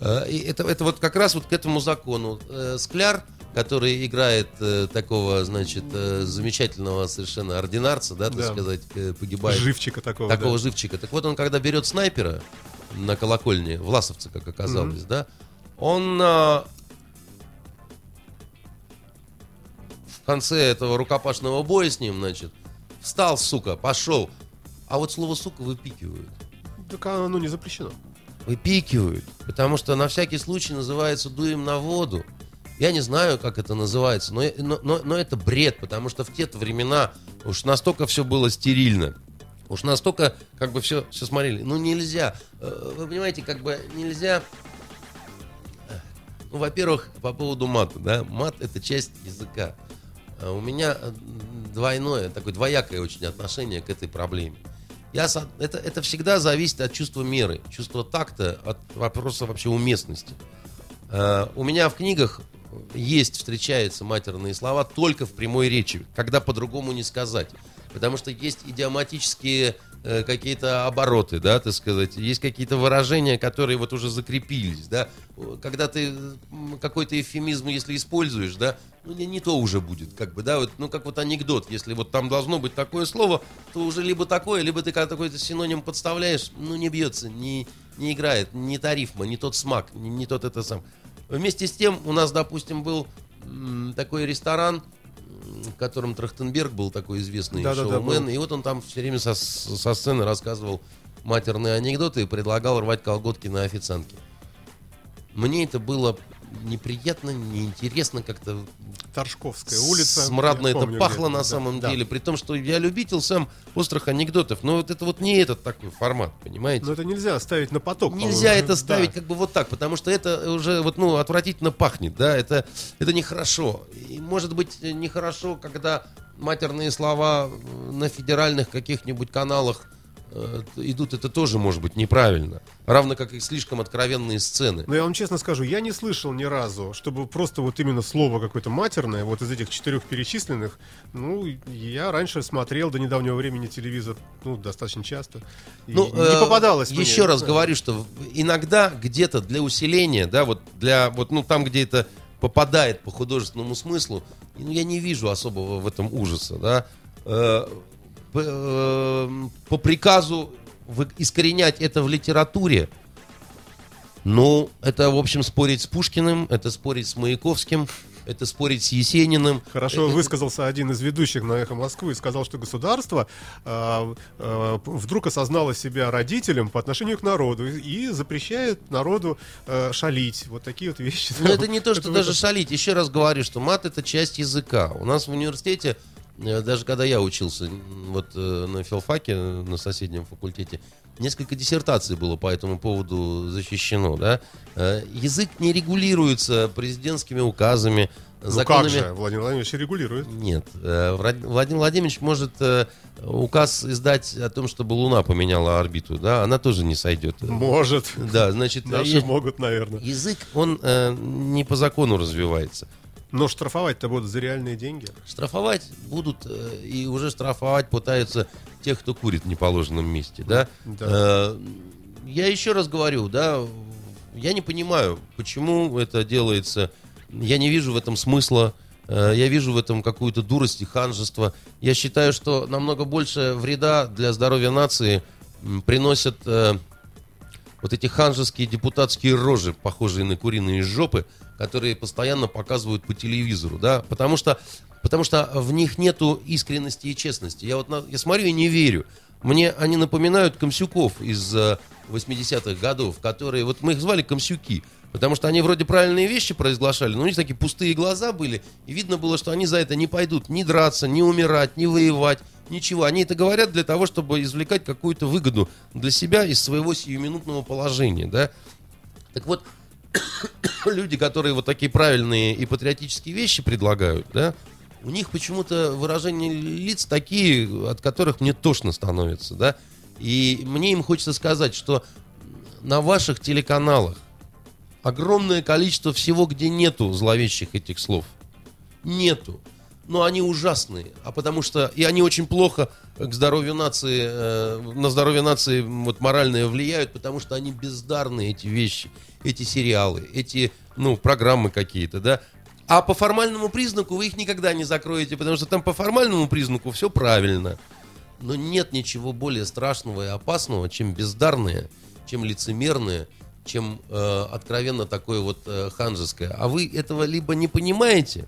да. Э, И это, это вот как раз вот к этому закону. Э, Скляр, который играет э, такого, значит, э, замечательного совершенно ординарца, да, так Да. сказать, э, погибает. Живчика такого. такого да. живчика. Так вот он, когда берет снайпера на колокольне, Власовца, как оказалось, да, он а, в конце этого рукопашного боя с ним, значит, встал, сука, пошел. А вот слово сука выпикивают. Так оно не запрещено. Выпикивают, потому что на всякий случай называется дуем на воду. Я не знаю, как это называется, но, но, но, но это бред, потому что в те-то времена уж настолько все было стерильно. Уж настолько, как бы, все, все смотрели. Ну, нельзя. Э, Вы понимаете, как бы нельзя... э, Ну, во-первых, по поводу мата, да. Мат — это часть языка. А У меня э, двойное, такое двоякое очень отношение к этой проблеме. Я, это, это всегда зависит от чувства меры, чувства такта, от вопроса вообще уместности. Э, У меня в книгах есть, встречаются матерные слова только в прямой речи, когда по-другому не сказать. Потому что есть идиоматические э, какие-то обороты, да, так сказать, есть какие-то выражения, которые вот уже закрепились, да. Когда ты какой-то эвфемизм, если используешь, да, ну не, не то уже будет, как бы, да, вот, ну как вот анекдот, если вот там должно быть такое слово, то уже либо такое, либо ты когда какой-то синоним подставляешь, ну не бьется, не, не играет, не та рифма, не тот смак, не, не тот это сам. Вместе с тем у нас, допустим, был м, такой ресторан, м, в котором Трахтенберг был такой известный Да-да-да, шоумен, был. и вот он там все время со, со сцены рассказывал матерные анекдоты и предлагал рвать колготки на официантке. Мне это было неприятно, неинтересно, как-то Торжковская улица. смрадно это помню, пахло на Да, самом да. деле, при том, что я любитель сам острых анекдотов, но вот это вот не этот такой формат, понимаете? Но это нельзя ставить на поток. Нельзя по-моему. это ставить Да. как бы вот так, потому что это уже вот ну отвратительно пахнет, да, это это нехорошо. И может быть нехорошо, когда матерные слова на федеральных каких-нибудь каналах идут, это тоже может быть неправильно. Равно как и слишком откровенные сцены. Но я вам честно скажу, я не слышал ни разу, чтобы просто вот именно слово какое-то матерное, вот из этих четырех перечисленных, ну, я раньше смотрел до недавнего времени телевизор, ну, достаточно часто. Ну, не э, попадалось мне. Еще раз говорю, что иногда где-то для усиления, да, вот для вот ну там, где это попадает по художественному смыслу, ну, я не вижу особого в этом ужаса, да. Э, по, э, приказу искоренять это в литературе, ну, это, в общем, спорить с Пушкиным, это спорить с Маяковским, это спорить с Есениным. Хорошо Э, высказался один из ведущих на «Эхо Москвы» и сказал, что государство а, а, вдруг осознало себя родителем по отношению к народу и, запрещает народу а, шалить. Вот такие вот вещи. Но это не то, что Это даже вот- шалить. Еще раз говорю, что мат это часть языка. У нас в университете, э, даже когда я учился вот э, на филфаке, э, на соседнем факультете, несколько диссертаций было по этому поводу защищено. Да? Э, Язык не регулируется президентскими указами, Ну законами. как же, Владимир Владимирович регулирует. Нет. Э, Владимир Владимирович может э, указ издать о том, чтобы Луна поменяла орбиту. Да? Она тоже не сойдет. Может. Да, значит, Наши есть- могут, наверное. язык, он э, не по закону развивается. Но штрафовать-то будут за реальные деньги. Штрафовать будут, э, и уже штрафовать пытаются тех, кто курит в неположенном месте, да? Да. Э, Я еще раз говорю, да, я не понимаю, почему это делается. Я не вижу в этом смысла. Э, Я вижу в этом какую-то дурость и ханжество. Я считаю, что намного больше вреда для здоровья нации приносят вот эти ханжеские депутатские рожи, похожие на куриные жопы, которые постоянно показывают по телевизору, да, потому что, потому что в них нету искренности и честности. Я вот на- я смотрю и не верю. Мне они напоминают комсюков из э, 80-х годов, которые, вот мы их звали комсюки, потому что они вроде правильные вещи произглашали, но у них такие пустые глаза были, и видно было, что они за это не пойдут ни драться, ни умирать, ни воевать, ничего. Они это говорят для того, чтобы извлекать какую-то выгоду для себя из своего сиюминутного положения, да. Так вот, люди, которые вот такие правильные и патриотические вещи предлагают, да, у них почему-то выражения лиц такие, от которых мне тошно становится, да. И мне им хочется сказать, что на ваших телеканалах огромное количество всего, где нету зловещих этих слов. Нету. Но они ужасные. А потому что... И они очень плохо к здоровью нации, э, на здоровье нации вот моральное влияют, потому что они бездарные, эти вещи, эти сериалы, эти, ну, программы какие-то, да. А по формальному признаку вы их никогда не закроете, потому что там по формальному признаку все правильно. Но нет ничего более страшного и опасного, чем бездарные, чем лицемерные, чем э, откровенно такое вот э, ханжеское. А вы этого либо не понимаете,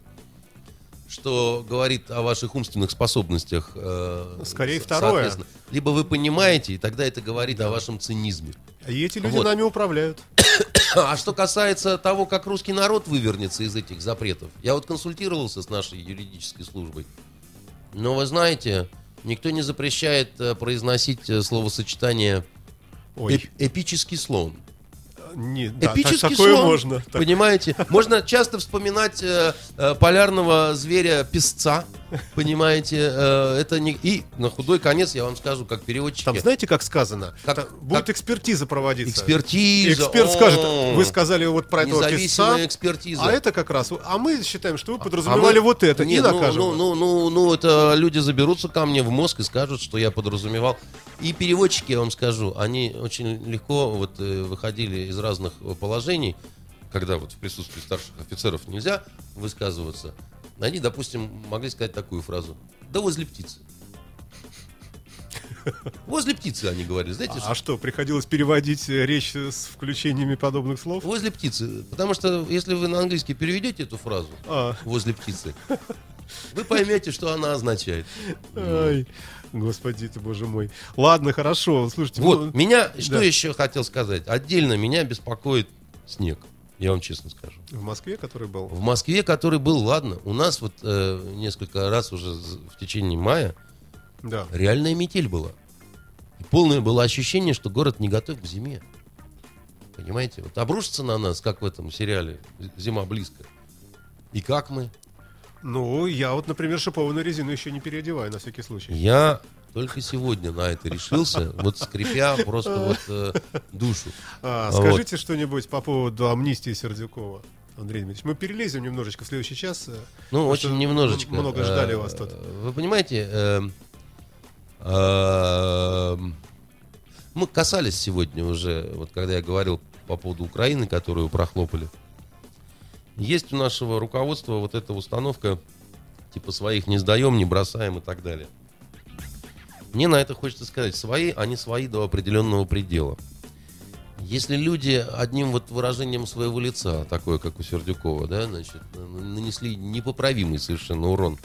что говорит о ваших умственных способностях. э, Скорее второе. Либо вы понимаете, и тогда это говорит о вашем цинизме. И эти люди Вот. нами управляют. А что касается того, как русский народ вывернется из этих запретов, я вот консультировался с нашей юридической службой. Но вы знаете, никто не запрещает э, произносить э, словосочетание Ой, эп- эпический слон. Не, да, так- Эпический такое слон, можно. Так, понимаете? Можно часто вспоминать э, э, полярного зверя песца, понимаете? Э, это не и на худой конец я вам скажу, как переводчики. Там знаете, как сказано? Как- Там будет как- экспертиза проводиться. экспертиза. Эксперт скажет, вы сказали вот про этого писца, экспертиза. а это как раз, а мы считаем, что вы А подразумевали мы- вот это, и Нет, ну, накажем. Ну, ну, ну, ну, это люди заберутся ко мне в мозг и скажут, что я подразумевал. И переводчики, я вам скажу, они очень легко вот э, выходили из разных положений, когда вот в присутствии старших офицеров нельзя высказываться. Они, допустим, могли сказать такую фразу. Да возле птицы. Возле птицы, они говорили. Знаете, А что, приходилось переводить э, речь с включениями подобных слов? возле птицы. Потому что если вы на английский переведете эту фразу А, возле птицы, вы поймете, что она означает. ай, господи ты, боже мой. Ладно, хорошо, слушайте. Вот, ну, меня, что да. еще хотел сказать? Отдельно меня беспокоит снег, я вам честно скажу. в Москве, который был? В Москве, который был, ладно, у нас вот э, несколько раз уже в течение мая Да. реальная метель была. И полное было ощущение, что город не готов к зиме. Понимаете? Вот обрушится на нас, как в этом сериале «Зима близко». И как мы? Ну, я вот, например, шипованную резину еще не переодеваю, на всякий случай. Я только сегодня на это решился, вот скрипя просто вот э, душу. А, Вот. скажите что-нибудь по поводу амнистии Сердюкова, Андрей Дмитриевич. Мы перелезем немножечко в следующий час. э, Ну, очень немножечко. Много ждали Э, вас тут. Вы понимаете, эм, эм, мы касались сегодня уже, вот когда я говорил по поводу Украины, которую прохлопали. Есть у нашего руководства вот эта установка, типа своих не сдаем, не бросаем и так далее. Мне на это хочется сказать, свои, они свои до определенного предела. Если люди одним вот выражением своего лица, такое как у Сердюкова, да, значит, нанесли непоправимый совершенно урон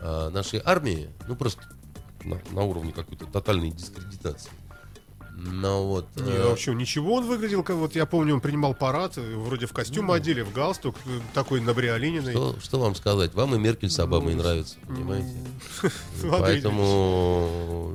а, нашей армии, ну просто на, на уровне какой-то тотальной дискредитации. Ну вот. Не, э, ну, вообще ничего он выглядел, как вот я помню, он принимал парад, э, вроде в костюм одели, в галстук, э, такой на Бриолининой. что, что вам сказать? Вам и Меркель с Обамой Ну, нравится, понимаете? Поэтому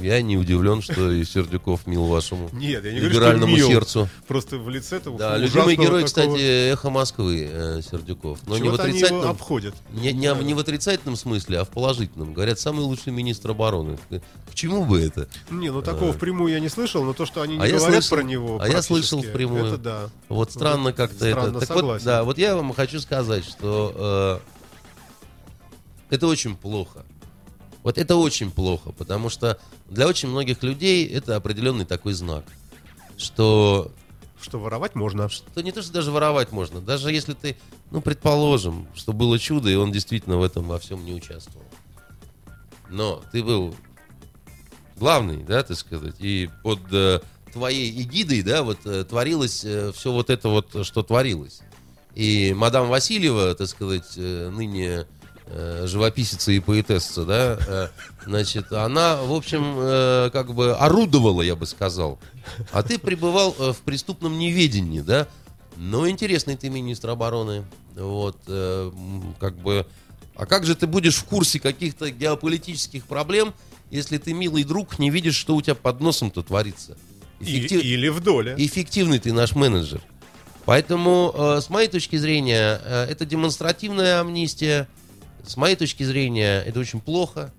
я не удивлен, что и Сердюков мил вашему Нет, я не говорю, что мил. сердцу. Просто в лице-то Да, ужасного любимый герой, такого- кстати, эхо Москвы, э, Сердюков. Но не в Чего-то они его отрицательном, обходят. не, не, не в отрицательном смысле, а в положительном. Говорят, самый лучший министр обороны. К чему бы это? Не, ну такого впрямую я не слышал, но то, что они не А говорят слышал- про него а я слышал впрямую. Это да. Вот странно как-то странно, это. Так согласен. вот, да, вот я вам хочу сказать, что э, это очень плохо. Вот это очень плохо, потому что для очень многих людей это определенный такой знак, что Что воровать можно. Что не то, что даже воровать можно. Даже если ты, ну, предположим, что было чудо, и он действительно в этом во всем не участвовал. Но ты был главный, да, так сказать, и под э, твоей эгидой, да, вот э, творилось э, все вот это вот, что творилось. И мадам Васильева, так сказать, э, ныне э, живописица и поэтесса, да, э, значит, она, в общем, э, как бы орудовала, я бы сказал. А ты пребывал э, в преступном неведении, да. Но интересный ты министр обороны. Вот, э, как бы... А как же ты будешь в курсе каких-то геополитических проблем, если ты, милый друг, не видишь, что у тебя под носом-то творится? Эффектив- или в доле. эффективный ты наш менеджер. Поэтому, э, с моей точки зрения, э, это демонстративная амнистия. С моей точки зрения, это очень плохо.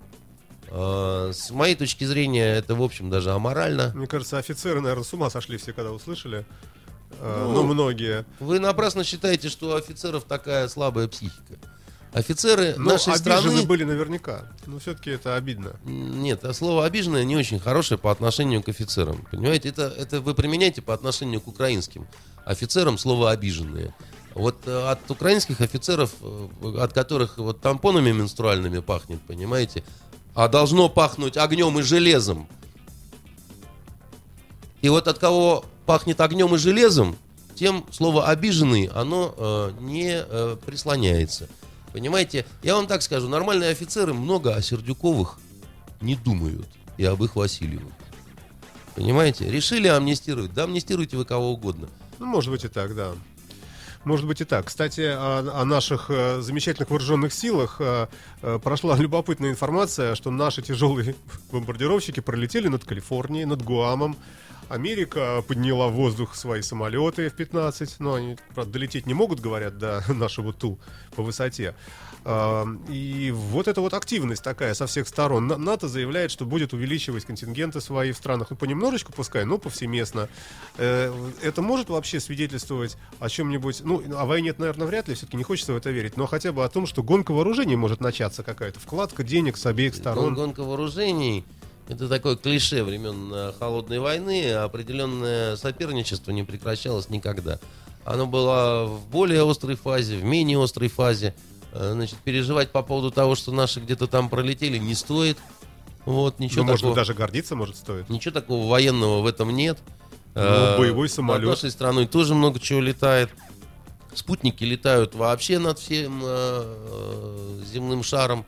Э, с моей точки зрения, это, в общем, даже аморально. Мне кажется, офицеры, наверное, с ума сошли все, когда услышали. Э, Ну, Ну, многие. Вы напрасно считаете, что у офицеров такая слабая психика. Офицеры Но нашей обижены страны... были наверняка. Но все-таки это обидно. Нет, а слово обиженное не очень хорошее по отношению к офицерам. Понимаете, это, это вы применяете по отношению к украинским офицерам слово обиженные. Вот э, от украинских офицеров, э, от которых вот тампонами менструальными пахнет, понимаете, а должно пахнуть огнем и железом. И вот от кого пахнет огнем и железом, тем слово обиженный, оно э, не э, прислоняется. Понимаете, я вам так скажу, нормальные офицеры много о Сердюковых не думают и об их Васильевых. Понимаете, решили амнистировать, да амнистируйте вы кого угодно. Ну, может быть и так, да. Может быть и так. Кстати, о, о наших э, замечательных вооруженных силах э, э, прошла любопытная информация, что наши тяжелые бомбардировщики пролетели над Калифорнией, над Гуамом. Америка подняла в воздух свои самолеты F-15, но они, правда, долететь не могут, говорят, до нашего Ту по высоте. А, И вот эта вот активность такая со всех сторон. На- НАТО заявляет, что будет увеличивать контингенты свои в странах, ну, понемножечку пускай, но повсеместно. Э, Это может вообще свидетельствовать о чем-нибудь, ну, о войне, наверное, вряд ли, все-таки не хочется в это верить, но хотя бы о том, что гонка вооружений может начаться какая-то, вкладка денег с обеих сторон. Гонка вооружений это такое клише времен э, холодной войны. Определенное соперничество не прекращалось никогда. Оно было в более острой фазе, в менее острой фазе. Э, Значит, переживать по поводу того, что наши где-то там пролетели, не стоит. Вот, ничего Ну, может быть, такого. даже гордиться может стоит. Ничего такого военного в этом нет. Ну, Э, боевой Над самолет. нашей страной тоже много чего летает. Спутники летают вообще над всем э, земным шаром.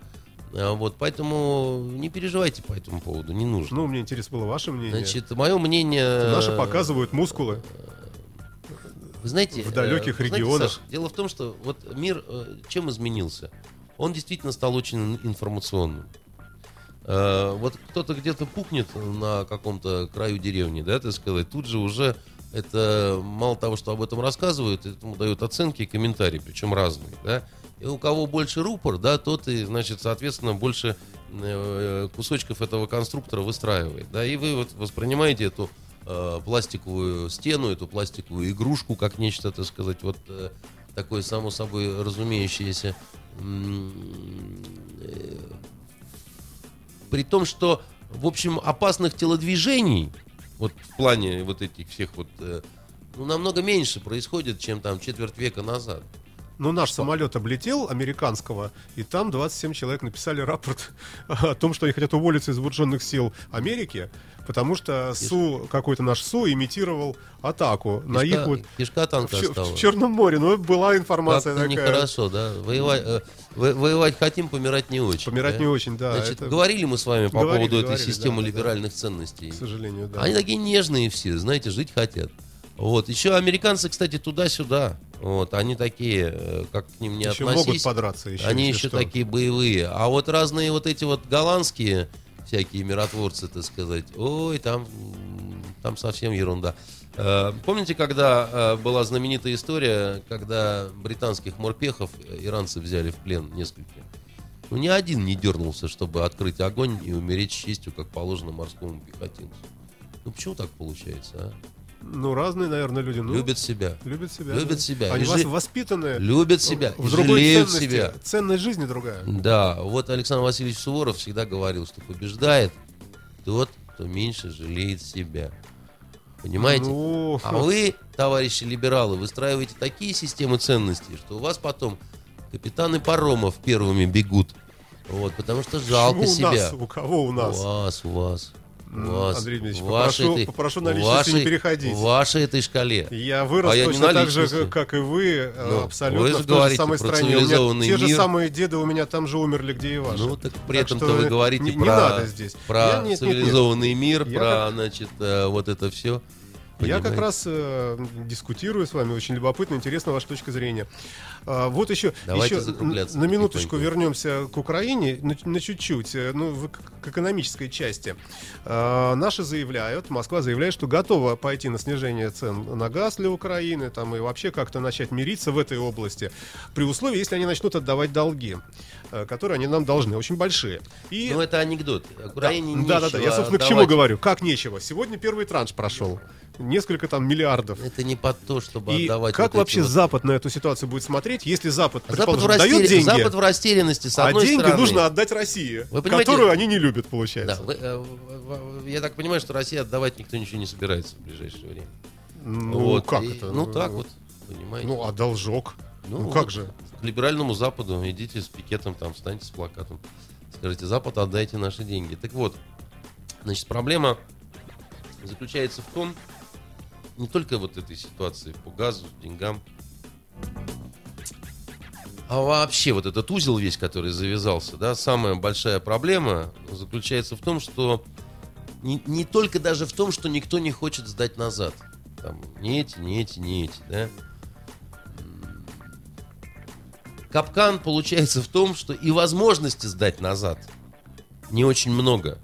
Э, Вот, поэтому не переживайте по этому поводу, не нужно. Ну, мне интересно было ваше мнение. Значит, мое мнение... Наши показывают мускулы. Вы знаете, в далеких э, знаете, регионах. Саш, дело в том, что вот мир э, чем изменился? Он действительно стал очень информационным. Э, Вот кто-то где-то пукнет на каком-то краю деревни, да, так сказать, тут же уже это мало того, что об этом рассказывают, этому дают оценки и комментарии, причем разные, да. И у кого больше рупор, да, тот и, значит, соответственно, больше э, кусочков этого конструктора выстраивает, да, и вы вот воспринимаете эту э, пластиковую стену, эту пластиковую игрушку, как нечто, так сказать, вот э, такое само собой разумеющееся. Э, При том, что, в общем, опасных телодвижений, вот в плане вот этих всех вот, э, ну, намного меньше происходит, чем там четверть века назад. Ну, наш самолет облетел американского, и там 27 человек написали рапорт о том, что они хотят уволиться из вооруженных сил Америки, потому что СУ, какой-то наш СУ имитировал атаку на их Кишка, вот кишка в, танка осталась. в Черном море. Ну, была информация Как-то такая. нехорошо, да? Воевать, э, во- воевать хотим, помирать не очень. Помирать да? не очень, да. Значит, это, говорили мы с вами по Говорили, поводу этой говорили, системы да, да, либеральных ценностей. к сожалению, да. Они такие нежные все, знаете, жить хотят. Вот. Еще американцы, кстати, туда-сюда. Вот. Они такие, э, как к ним не еще относись. могут подраться. Еще, они еще что. такие боевые. А вот разные вот эти вот голландские всякие миротворцы, так сказать, ой, там, там совсем ерунда. Э, Помните, когда э, была знаменитая история, когда британских морпехов иранцы взяли в плен несколько? Ну, ни один не дернулся, чтобы открыть огонь и умереть с честью, как положено морскому пехотинцу. Ну, почему так получается, а? Ну, разные, наверное, люди. Ну, Любят себя. любят себя. любят да. себя. Они И вас- жи- воспитаны Любят себя. в и другой жалеют ценности. себя. Ценность жизни другая. Да, вот Александр Васильевич Суворов всегда говорил, что побеждает тот, кто меньше жалеет себя. Понимаете? Ну, А вы, товарищи либералы, выстраиваете такие системы ценностей, что у вас потом капитаны паромов первыми бегут. Вот, потому что жалко почему у себя. нас? У кого у нас? У вас, у вас. Вас. Андрей Дмитриевич, вашей попрошу- этой- попрошу на личности не вашей- переходить. В вашей этой шкале. Я вырос А я не точно так же, как и вы, э, Ну, абсолютно вы же в той же самой стране. У меня цивилизованный те же мир. самые деды у меня там же умерли, где и ваши. Ну, так при этом-то вы говорите не, про, не надо здесь. про Я- нет, нет, нет. цивилизованный мир, Я про, как- значит, э, вот это все. Я как раз э, дискутирую с вами, очень любопытно, интересна ваша точка зрения. А, вот еще, Давайте еще на минуточку вернемся к Украине, на, на чуть-чуть, э, ну, к, экономической части. А, наши заявляют, Москва заявляет, что готова пойти на снижение цен на газ для Украины, там, и вообще как-то начать мириться в этой области, при условии, если они начнут отдавать долги, э, которые они нам должны, очень большие. И Ну, это анекдот. Украине да, да, да. Я, нечего собственно, к чему отдавать. говорю. Как нечего. Сегодня первый транш прошел. Несколько там миллиардов. Это не под то, чтобы И отдавать как вот вообще вот- Запад на эту ситуацию будет смотреть, если Запад, А Запад, в дает растеря- деньги, Запад в растерянности, с а одной деньги стороны. нужно отдать России, Вы понимаете- которую они не любят, Да, получается. вы, э, я так понимаю, что Россия отдавать никто ничего не собирается в ближайшее время. Ну, Вот, как и- это? Ну, так вот, понимаете. Ну, а должок? Ну, Ну, как вот же? К либеральному Западу идите с пикетом, там, встаньте с плакатом. Скажите, Запад, отдайте наши деньги. Так вот, значит, проблема заключается в том, не только вот этой ситуации по газу, деньгам, а вообще вот этот узел весь, который завязался, да, самая большая проблема заключается в том, что не, не только даже в том, что никто не хочет сдать назад. Там, не эти, не эти, не эти, да. Капкан получается в том, что и возможности сдать назад не очень много.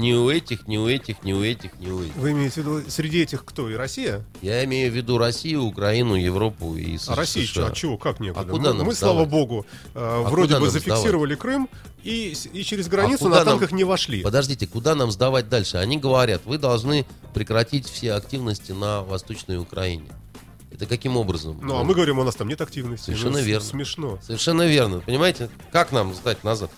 Ни у этих, ни у этих, ни у этих, ни у этих. Вы имеете в виду среди этих кто? И Россия? Я имею в виду Россию, Украину, Европу и А Россия США. чё? А чего? Как некуда? А куда мы, нам мы, слава сдавать? богу, э, А вроде бы нам зафиксировали Крым и, и через границу куда на нам- танках не вошли. Подождите, куда нам сдавать дальше? Они говорят, вы должны прекратить все активности на Восточной Украине. Это каким образом? Ну, а мы говорим, у нас там нет активности. Совершенно Ну, верно. Смешно. Совершенно верно. Понимаете, как нам сдать назад?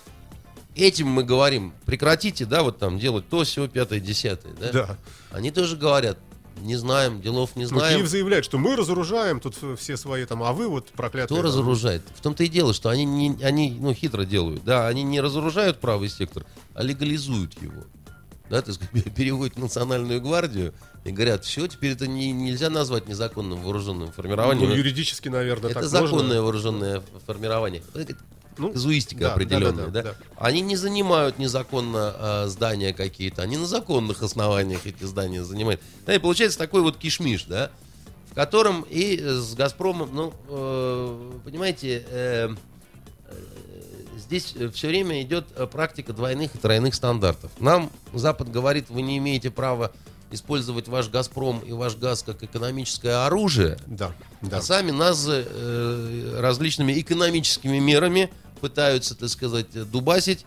Этим мы говорим, прекратите, да, вот там делать то, все, пятое, десятое, да? Да. Они тоже говорят, не знаем, делов не Ну, знаем. Киев заявляет, что мы разоружаем тут все свои там, а вы вот проклятые. Кто там, разоружает? В том-то и дело, что они, не, они ну, хитро делают. Да, они не разоружают правый сектор, а легализуют его. Да, то есть переводят в национальную гвардию и говорят, все, теперь это не, нельзя назвать незаконным вооруженным формированием. Ну, юридически, наверное, это так законное можно. вооруженное формирование. Ну, казуистика да, определенная, да, да, да, да. Они не занимают незаконно а, здания какие-то, они на законных основаниях эти здания занимают. Да, и получается такой вот кишмиш, да, в котором и с Газпромом, ну, э, понимаете, э, э, здесь все время идет э, практика двойных и тройных стандартов. Нам Запад говорит, вы не имеете права использовать ваш Газпром и ваш газ как экономическое оружие, Да, да. а сами нас э, различными экономическими мерами пытаются, так сказать, дубасить.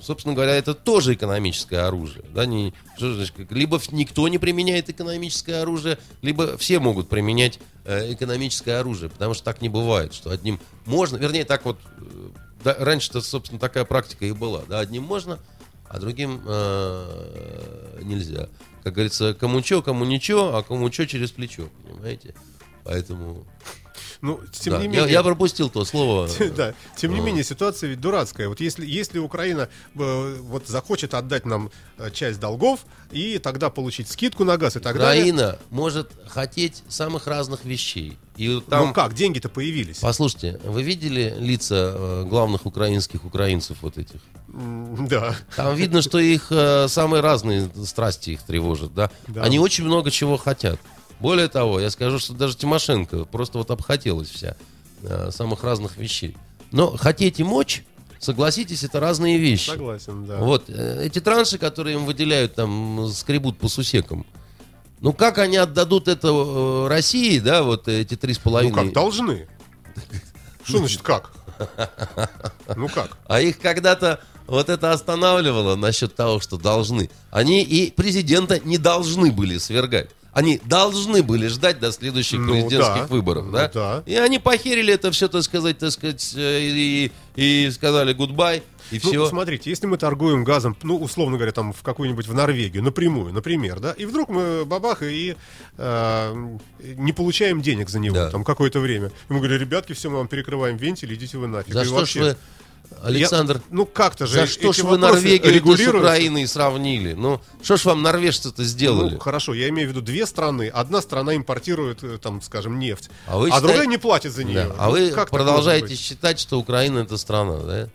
Собственно говоря, это тоже экономическое оружие. Да? Не, что значит, либо никто не применяет экономическое оружие, либо все могут применять э, экономическое оружие. Потому что так не бывает, что одним можно, вернее, так вот, э, да, раньше-то, собственно, такая практика и была. Да? Одним можно, а другим э, нельзя. Как говорится, кому чё, кому ничего, а кому чё через плечо, понимаете? Поэтому... Ну, тем да, не я, менее... я пропустил то слово. Да, тем не Ну. менее, ситуация ведь дурацкая. Вот если, если Украина э, вот захочет отдать нам э, часть долгов и тогда получить скидку на газ и так далее. Украина может хотеть самых разных вещей. И там, Ну как, деньги-то появились. послушайте, вы видели лица э, главных украинских украинцев вот этих? Да. Там видно, что их самые разные страсти их тревожат, да? Да. Они очень много чего хотят. Более того, я скажу, что даже Тимошенко просто вот обхотелась вся э, самых разных вещей. Но хотеть и мочь, согласитесь, это разные вещи. Согласен, да. Вот, э, эти транши, которые им выделяют, там, скребут по сусекам. Ну, как они отдадут это э, России, да, вот эти три с Ну половиной? как, должны. Что значит как? Ну как? А их когда-то вот это останавливало насчет того, что должны. Они и президента не должны были свергать. Они должны были ждать до следующих Ну, президентских да. выборов, Ну, да? да. И они похерили это все, так сказать, так сказать, э, и, и сказали гудбай. И Ну, все. смотрите, если мы торгуем газом, ну, условно говоря, там в какую-нибудь в Норвегию, напрямую, например, да, и вдруг мы бабах и э, не получаем денег за него Да. там какое-то время. И мы говорим, ребятки, все, мы вам перекрываем вентиль, идите вы нафиг. За И что вообще- ж вы, Александр, Я- ну, как-то же за что ж вы Норвегию с. Украиной сравнили? Ну, что ж вам норвежцы-то сделали? Ну, хорошо, я имею в виду две страны. Одна страна импортирует, э, там, скажем, нефть, А вы а считаете- другая не платит за нее. Да. А вы Как так продолжаете считать, что Украина это страна, да?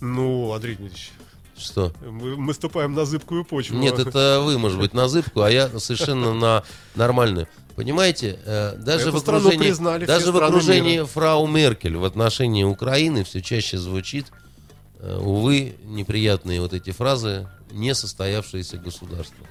Ну, Андрей Дмитриевич, Что? мы, мы ступаем на зыбкую почву. Нет, это вы, может быть, на зыбку, а я совершенно на нормальную. Понимаете, э, даже Эту в окружении, признали даже в окружении мира. фрау Меркель в отношении Украины все чаще звучит, э, увы, неприятные вот эти фразы «несостоявшееся государство».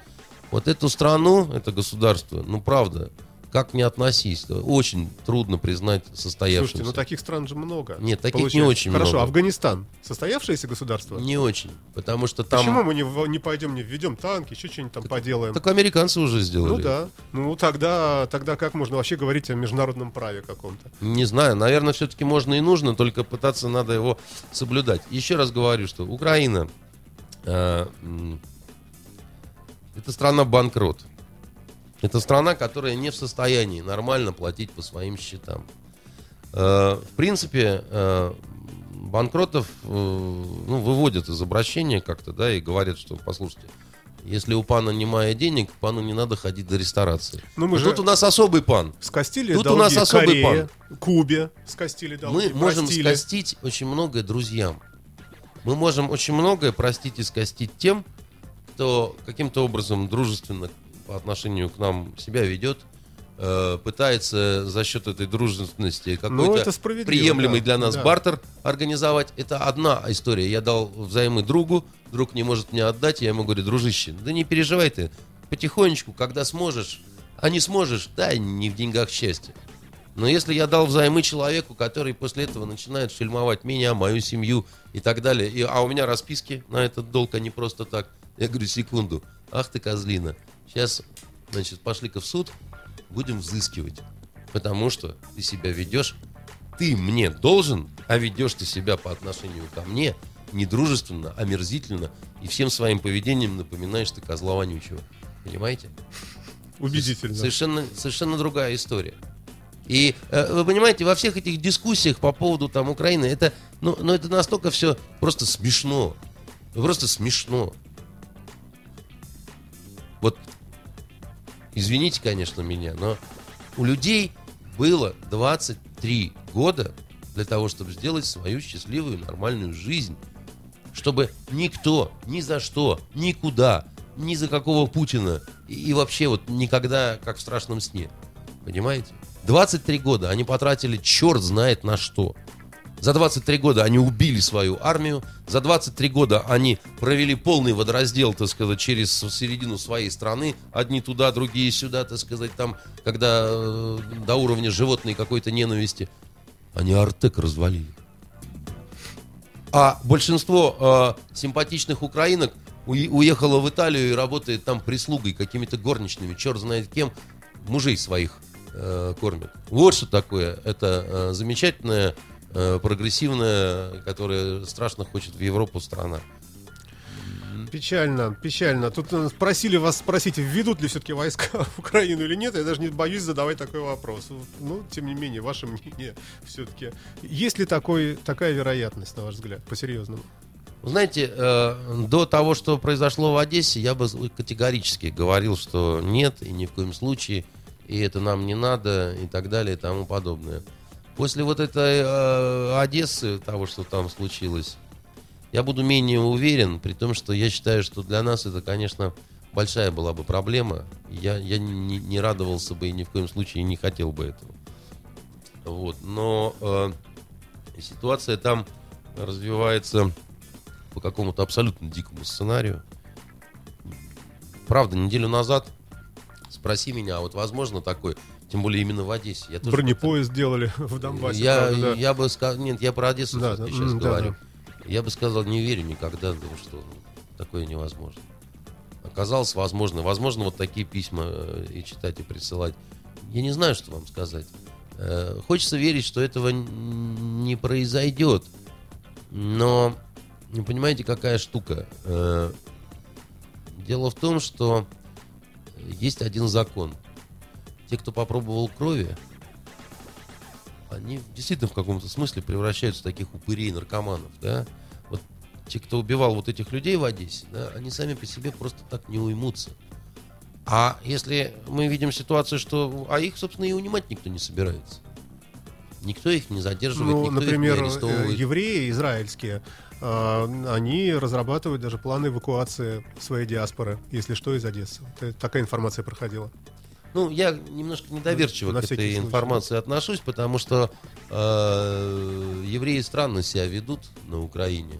Вот эту страну, это государство, ну правда, как не относись, очень трудно признать состоявшимся. Слушайте, ну таких стран же много. Нет, таких не получается. очень Хорошо, много. Афганистан. Состоявшееся государство? Не очень, потому что там... Почему мы не, не пойдем, не введем танки, еще что-нибудь там поделаем? Так американцы уже сделали. ну да. Ну тогда, тогда как можно вообще говорить о международном праве каком-то? Не знаю, наверное, все-таки можно и нужно, только пытаться надо его соблюдать. Еще раз говорю, что Украина э, это страна банкрот. Это страна, которая не в состоянии нормально платить по своим счетам. Э, в принципе, э, банкротов э, ну, выводят из обращения как-то, да, и говорят, что, послушайте, если у пана немає денег, пану не надо ходить до ресторации. Ну, мы Но же- Тут у нас особый пан. Скостили Тут у долги нас особый Корее, Кубе скостили долги, Мы можем простили. скостить очень многое друзьям. Мы можем очень многое простить и скостить тем, кто каким-то образом дружественно по отношению к нам себя ведет, э, пытается за счет этой дружественности Ну, какой-то приемлемый да, для нас да. бартер организовать. Это одна история. Я дал взаймы другу, друг не может мне отдать, я ему говорю, дружище, да не переживай ты, потихонечку, когда сможешь, а не сможешь, да, не в деньгах счастье. Но если я дал взаймы человеку, который после этого начинает фильмовать меня, мою семью и так далее, и, а у меня расписки на этот долг, а не просто так, я говорю, секунду, ах ты козлина, сейчас, значит, пошли-ка в суд, будем взыскивать, потому что ты себя ведешь, ты мне должен, а ведешь ты себя по отношению ко мне недружественно, омерзительно, и всем своим поведением напоминаешь ты козла вонючего. Понимаете? Убедительно. Совершенно, совершенно другая история. И э, вы понимаете, во всех этих дискуссиях по поводу там Украины, это, ну, ну, это настолько все просто смешно. Просто смешно. Вот, извините, конечно, меня, но у людей было 23 года для того, чтобы сделать свою счастливую нормальную жизнь. Чтобы никто, ни за что, никуда, ни за какого Путина и, и вообще вот никогда, как в страшном сне. Понимаете? 23 года они потратили черт знает на что. За 23 года они убили свою армию, за 23 года они провели полный водораздел, так сказать, через середину своей страны, одни туда, другие сюда, так сказать, там, когда э, до уровня животной какой-то ненависти. Они Артек развалили. А большинство э, симпатичных украинок уе- уехало в Италию и работает там прислугой, какими-то горничными, черт знает кем, мужей своих э, кормят. Вот что такое. Это э, замечательная, э, прогрессивная, которая страшно хочет в Европу страна. Печально, печально. Тут э, просили вас спросить, введут ли все-таки войска в Украину или нет. Я даже не боюсь задавать такой вопрос. Ну, тем не менее, ваше мнение все-таки. Есть ли такой, такая вероятность, на ваш взгляд, по-серьезному? Знаете, э, до того, что произошло в Одессе, я бы категорически говорил, что нет, и ни в коем случае, и это нам не надо, и так далее, и тому подобное. После вот этой э, Одессы, того, что там случилось, я буду менее уверен, при том, что я считаю, что для нас это, конечно, большая была бы проблема. Я, я не, не радовался бы и ни в коем случае не хотел бы этого. Вот. Но э, ситуация там развивается по какому-то абсолютно дикому сценарию. Правда, неделю назад спроси меня, а вот возможно такое, тем более именно в Одессе. Я тоже Бронепоезд делали в Донбассе. я, правда, да. я бы сказал, нет, я про Одессу Да, да, сейчас да, говорю. Я бы сказал, не верю никогда, потому что такое невозможно. Оказалось возможно. Возможно, вот такие письма э, и читать, и присылать. Я не знаю, что вам сказать. Э, Хочется верить, что этого не произойдет. Но Ну, понимаете, какая штука? Э, Дело в том, что есть один закон. Те, кто попробовал крови, они действительно в каком-то смысле превращаются в таких упырей наркоманов, да? Вот те, кто убивал вот этих людей в Одессе, да, они сами по себе просто так не уймутся. А если мы видим ситуацию, что... А их, собственно, и унимать никто не собирается. Никто их не задерживает, Ну, никто их например, не э, арестовывает. евреи израильские, э, они разрабатывают даже планы эвакуации своей диаспоры, если что, из Одессы. Э, Такая информация проходила. Ну, я немножко недоверчиво На к этой случай. информации отношусь, потому что э, евреи странно себя ведут на Украине.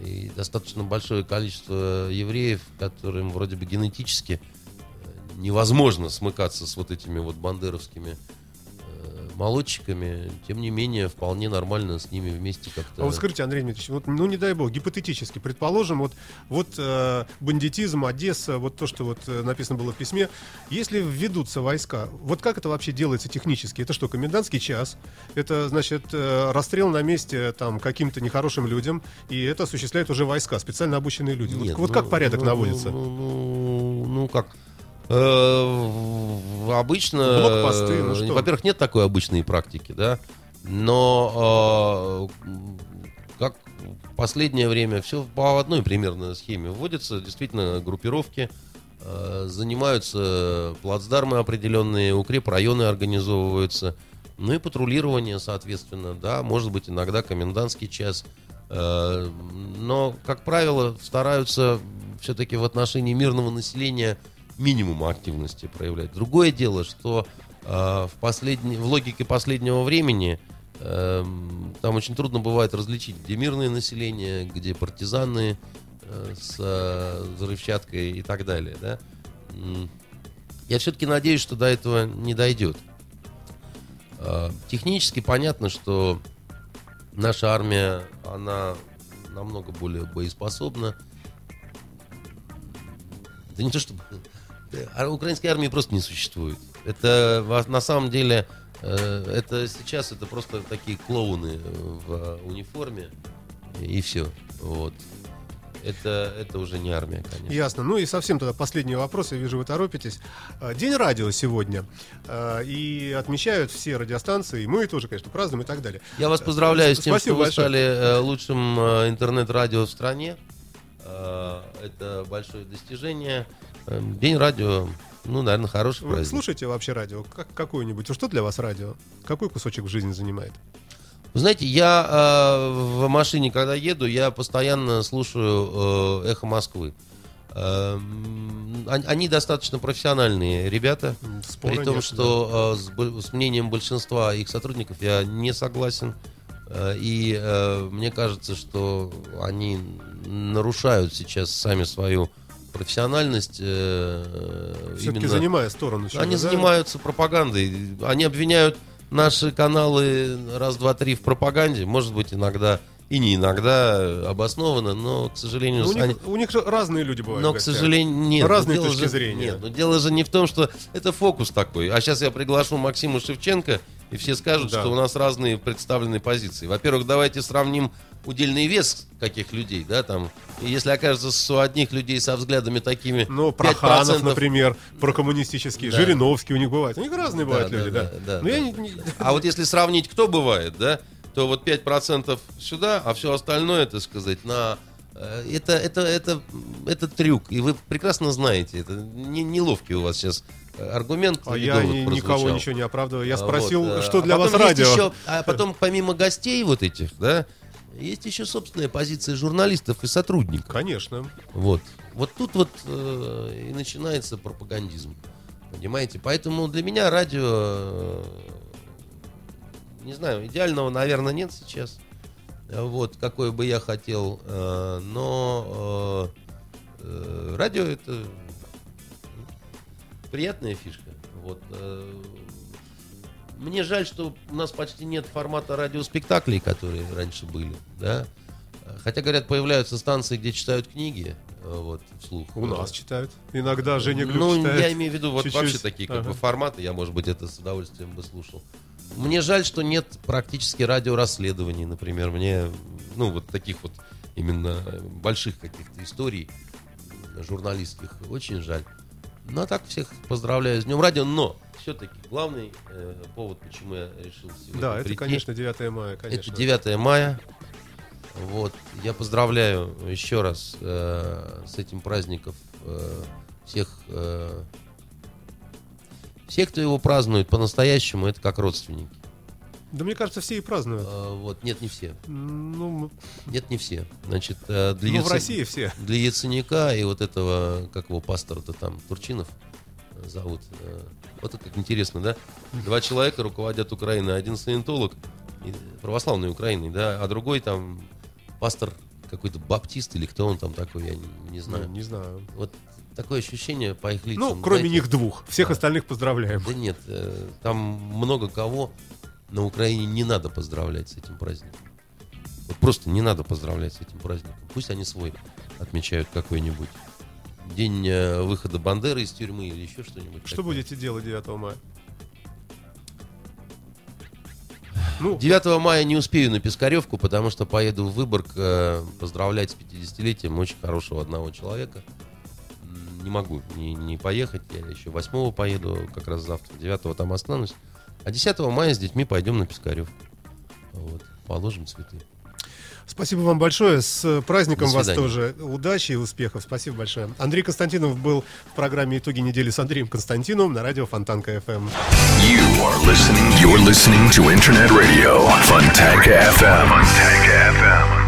И достаточно большое количество евреев, которым вроде бы генетически э, невозможно смыкаться с вот этими вот бандеровскими молодчиками, тем не менее, вполне нормально с ними вместе как-то... А вот скажите, Андрей Дмитриевич, вот, ну не дай бог, гипотетически, предположим, вот, вот э, бандитизм, Одесса, вот то, что вот э, написано было в письме, если введутся войска, вот как это вообще делается технически? Это что, комендантский час? Это, значит, э, расстрел на месте там каким-то нехорошим людям, и это осуществляют уже войска, специально обученные люди. Вот- Нет, вот, ну, как порядок ну, наводится? Ну, ну, ну, как? Э, обычно... Блокпосты, ну э, что? Во-первых, нет такой обычной практики, да. Но э, как в последнее время все по одной примерно схеме вводятся действительно группировки, занимаются плацдармы определенные, укрепрайоны организовываются, ну и патрулирование, соответственно, да, может быть иногда комендантский час. Но, как правило, стараются все-таки в отношении мирного населения минимум активности проявлять. Другое дело, что э, в, последней, в логике последнего времени эм, там очень трудно бывает различить, где мирное население, где партизаны э, с э, взрывчаткой и так далее. Да? Я все-таки надеюсь, что до этого не дойдет. Э, Технически понятно, что наша армия, она намного более боеспособна. Да не то чтобы... А украинской армии просто не существует. Это на самом деле... э, Это сейчас это просто такие клоуны в э, униформе и все. Вот. Это, это уже не армия, конечно. Ясно. Ну и совсем тогда последний вопрос, я вижу, вы торопитесь. А, День радио сегодня. И отмечают все радиостанции, и мы тоже, конечно, празднуем и так далее. Я вас поздравляю с тем, Спасибо что вы большое. стали э, лучшим э, интернет-радио в стране. Э, Это большое достижение. Э, День радио, ну, наверное, хороший Вы праздник. слушаете вообще радио? Как, какое-нибудь? Что для вас радио? Какой кусочек в жизни занимает? Вы знаете, я э, в машине, когда еду, я постоянно слушаю э, «Эхо Москвы». Э, они, достаточно профессиональные ребята. Спора При том, нет, что э, с, с мнением большинства их сотрудников я не согласен. Э, и э, мне кажется, что они нарушают сейчас сами свою профессиональность. э, Все-таки именно- занимая сторону. они да? занимаются пропагандой. Они обвиняют наши каналы раз, два, три в пропаганде. Может быть, иногда и не иногда обоснованно, но, к сожалению, Ну, у, они- них, у них разные люди бывают. но, к сожалению, нет. Разные точки же- зрения. Нет, но дело же не в том, что это фокус такой. А сейчас я приглашу Максима Шевченко, и все скажут, Да. что у нас разные представленные позиции. Во-первых, давайте сравним удельный вес каких людей, да, там. И если окажется, что у одних людей со взглядами такими Ну, 5%, Проханов, например, прокоммунистический, Да. Жириновский у них бывает. У них разные Да, бывают да, люди, да, да. да, Но я да. не- не- А вот если сравнить, кто бывает, да, то вот 5% сюда, а все остальное, так сказать, на... э, Это, это, это, это трюк, и вы прекрасно знаете, это не, неловкий у вас сейчас аргумент. А я ни- никого ничего не оправдываю. Я А спросил, вот, что а для вас радио. еще- а потом, помимо гостей вот этих, да, есть еще собственная позиция журналистов и сотрудников. Конечно. Вот. Вот тут вот э, и начинается пропагандизм. Понимаете? Поэтому для меня радио, э, не знаю, идеального, наверное, нет сейчас. Вот, какой бы я хотел. э, но э, э, радио это приятная фишка. Вот. э, мне жаль, что у нас почти нет формата радиоспектаклей, которые раньше были, да. Хотя, говорят, появляются станции, где читают книги, э, вот, вслух. У нас читают. Иногда Женя Глюк Ну, читает. я имею в виду вот чуть-чуть. вообще такие как Ага. бы форматы, я, может быть, это с удовольствием бы слушал. Мне жаль, что нет практически радиорасследований, например. Мне, ну, вот таких вот именно больших каких-то историй журналистских. Очень жаль. Ну, а так всех поздравляю с Днем Радио, но все-таки главный э, повод, почему я решил сегодня Да, это, прийти, конечно, 9 мая, конечно. это 9 мая. Вот. Я поздравляю еще раз э, с этим праздником э, всех, э, всех, кто его празднует по-настоящему, это как родственники. Да мне кажется, все и празднуют. Э, вот, нет, не все. Ну, Нет, не все. Значит, э, для, ну, в России все. для Яценюка и вот этого, как его пастора-то там, Турчинов э, зовут. э, Вот это как интересно, да? Два человека руководят Украиной. Один саентолог, православной Украиной, да, а другой там пастор какой-то баптист или кто он там такой, я не, не Ну, знаю. не знаю. Вот такое ощущение по их лицам. Ну, кроме знаете, них двух. Всех Да. остальных поздравляем. Да нет, э, там много кого на Украине не надо поздравлять с этим праздником. Вот просто не надо поздравлять с этим праздником. Пусть они свой отмечают какой-нибудь. День э, выхода Бандеры из тюрьмы или еще что-нибудь. Что такое. будете делать 9 мая? Ну, 9 мая не успею на Пискаревку, потому что поеду в Выборг э, поздравлять с 50-летием очень хорошего одного человека. Не могу не, не поехать, я еще 8 поеду, как раз завтра, 9 там останусь. А 10 мая с детьми пойдем на Пискаревку. Вот, положим цветы. Спасибо вам большое. С праздником вас тоже. Удачи и успехов. Спасибо большое. Андрей Константинов был в программе «Итоги недели» с Андреем Константиновым на радио Фонтанка FM. You are listening. You're listening to Internet Radio Fontanka FM. Fontanka FM.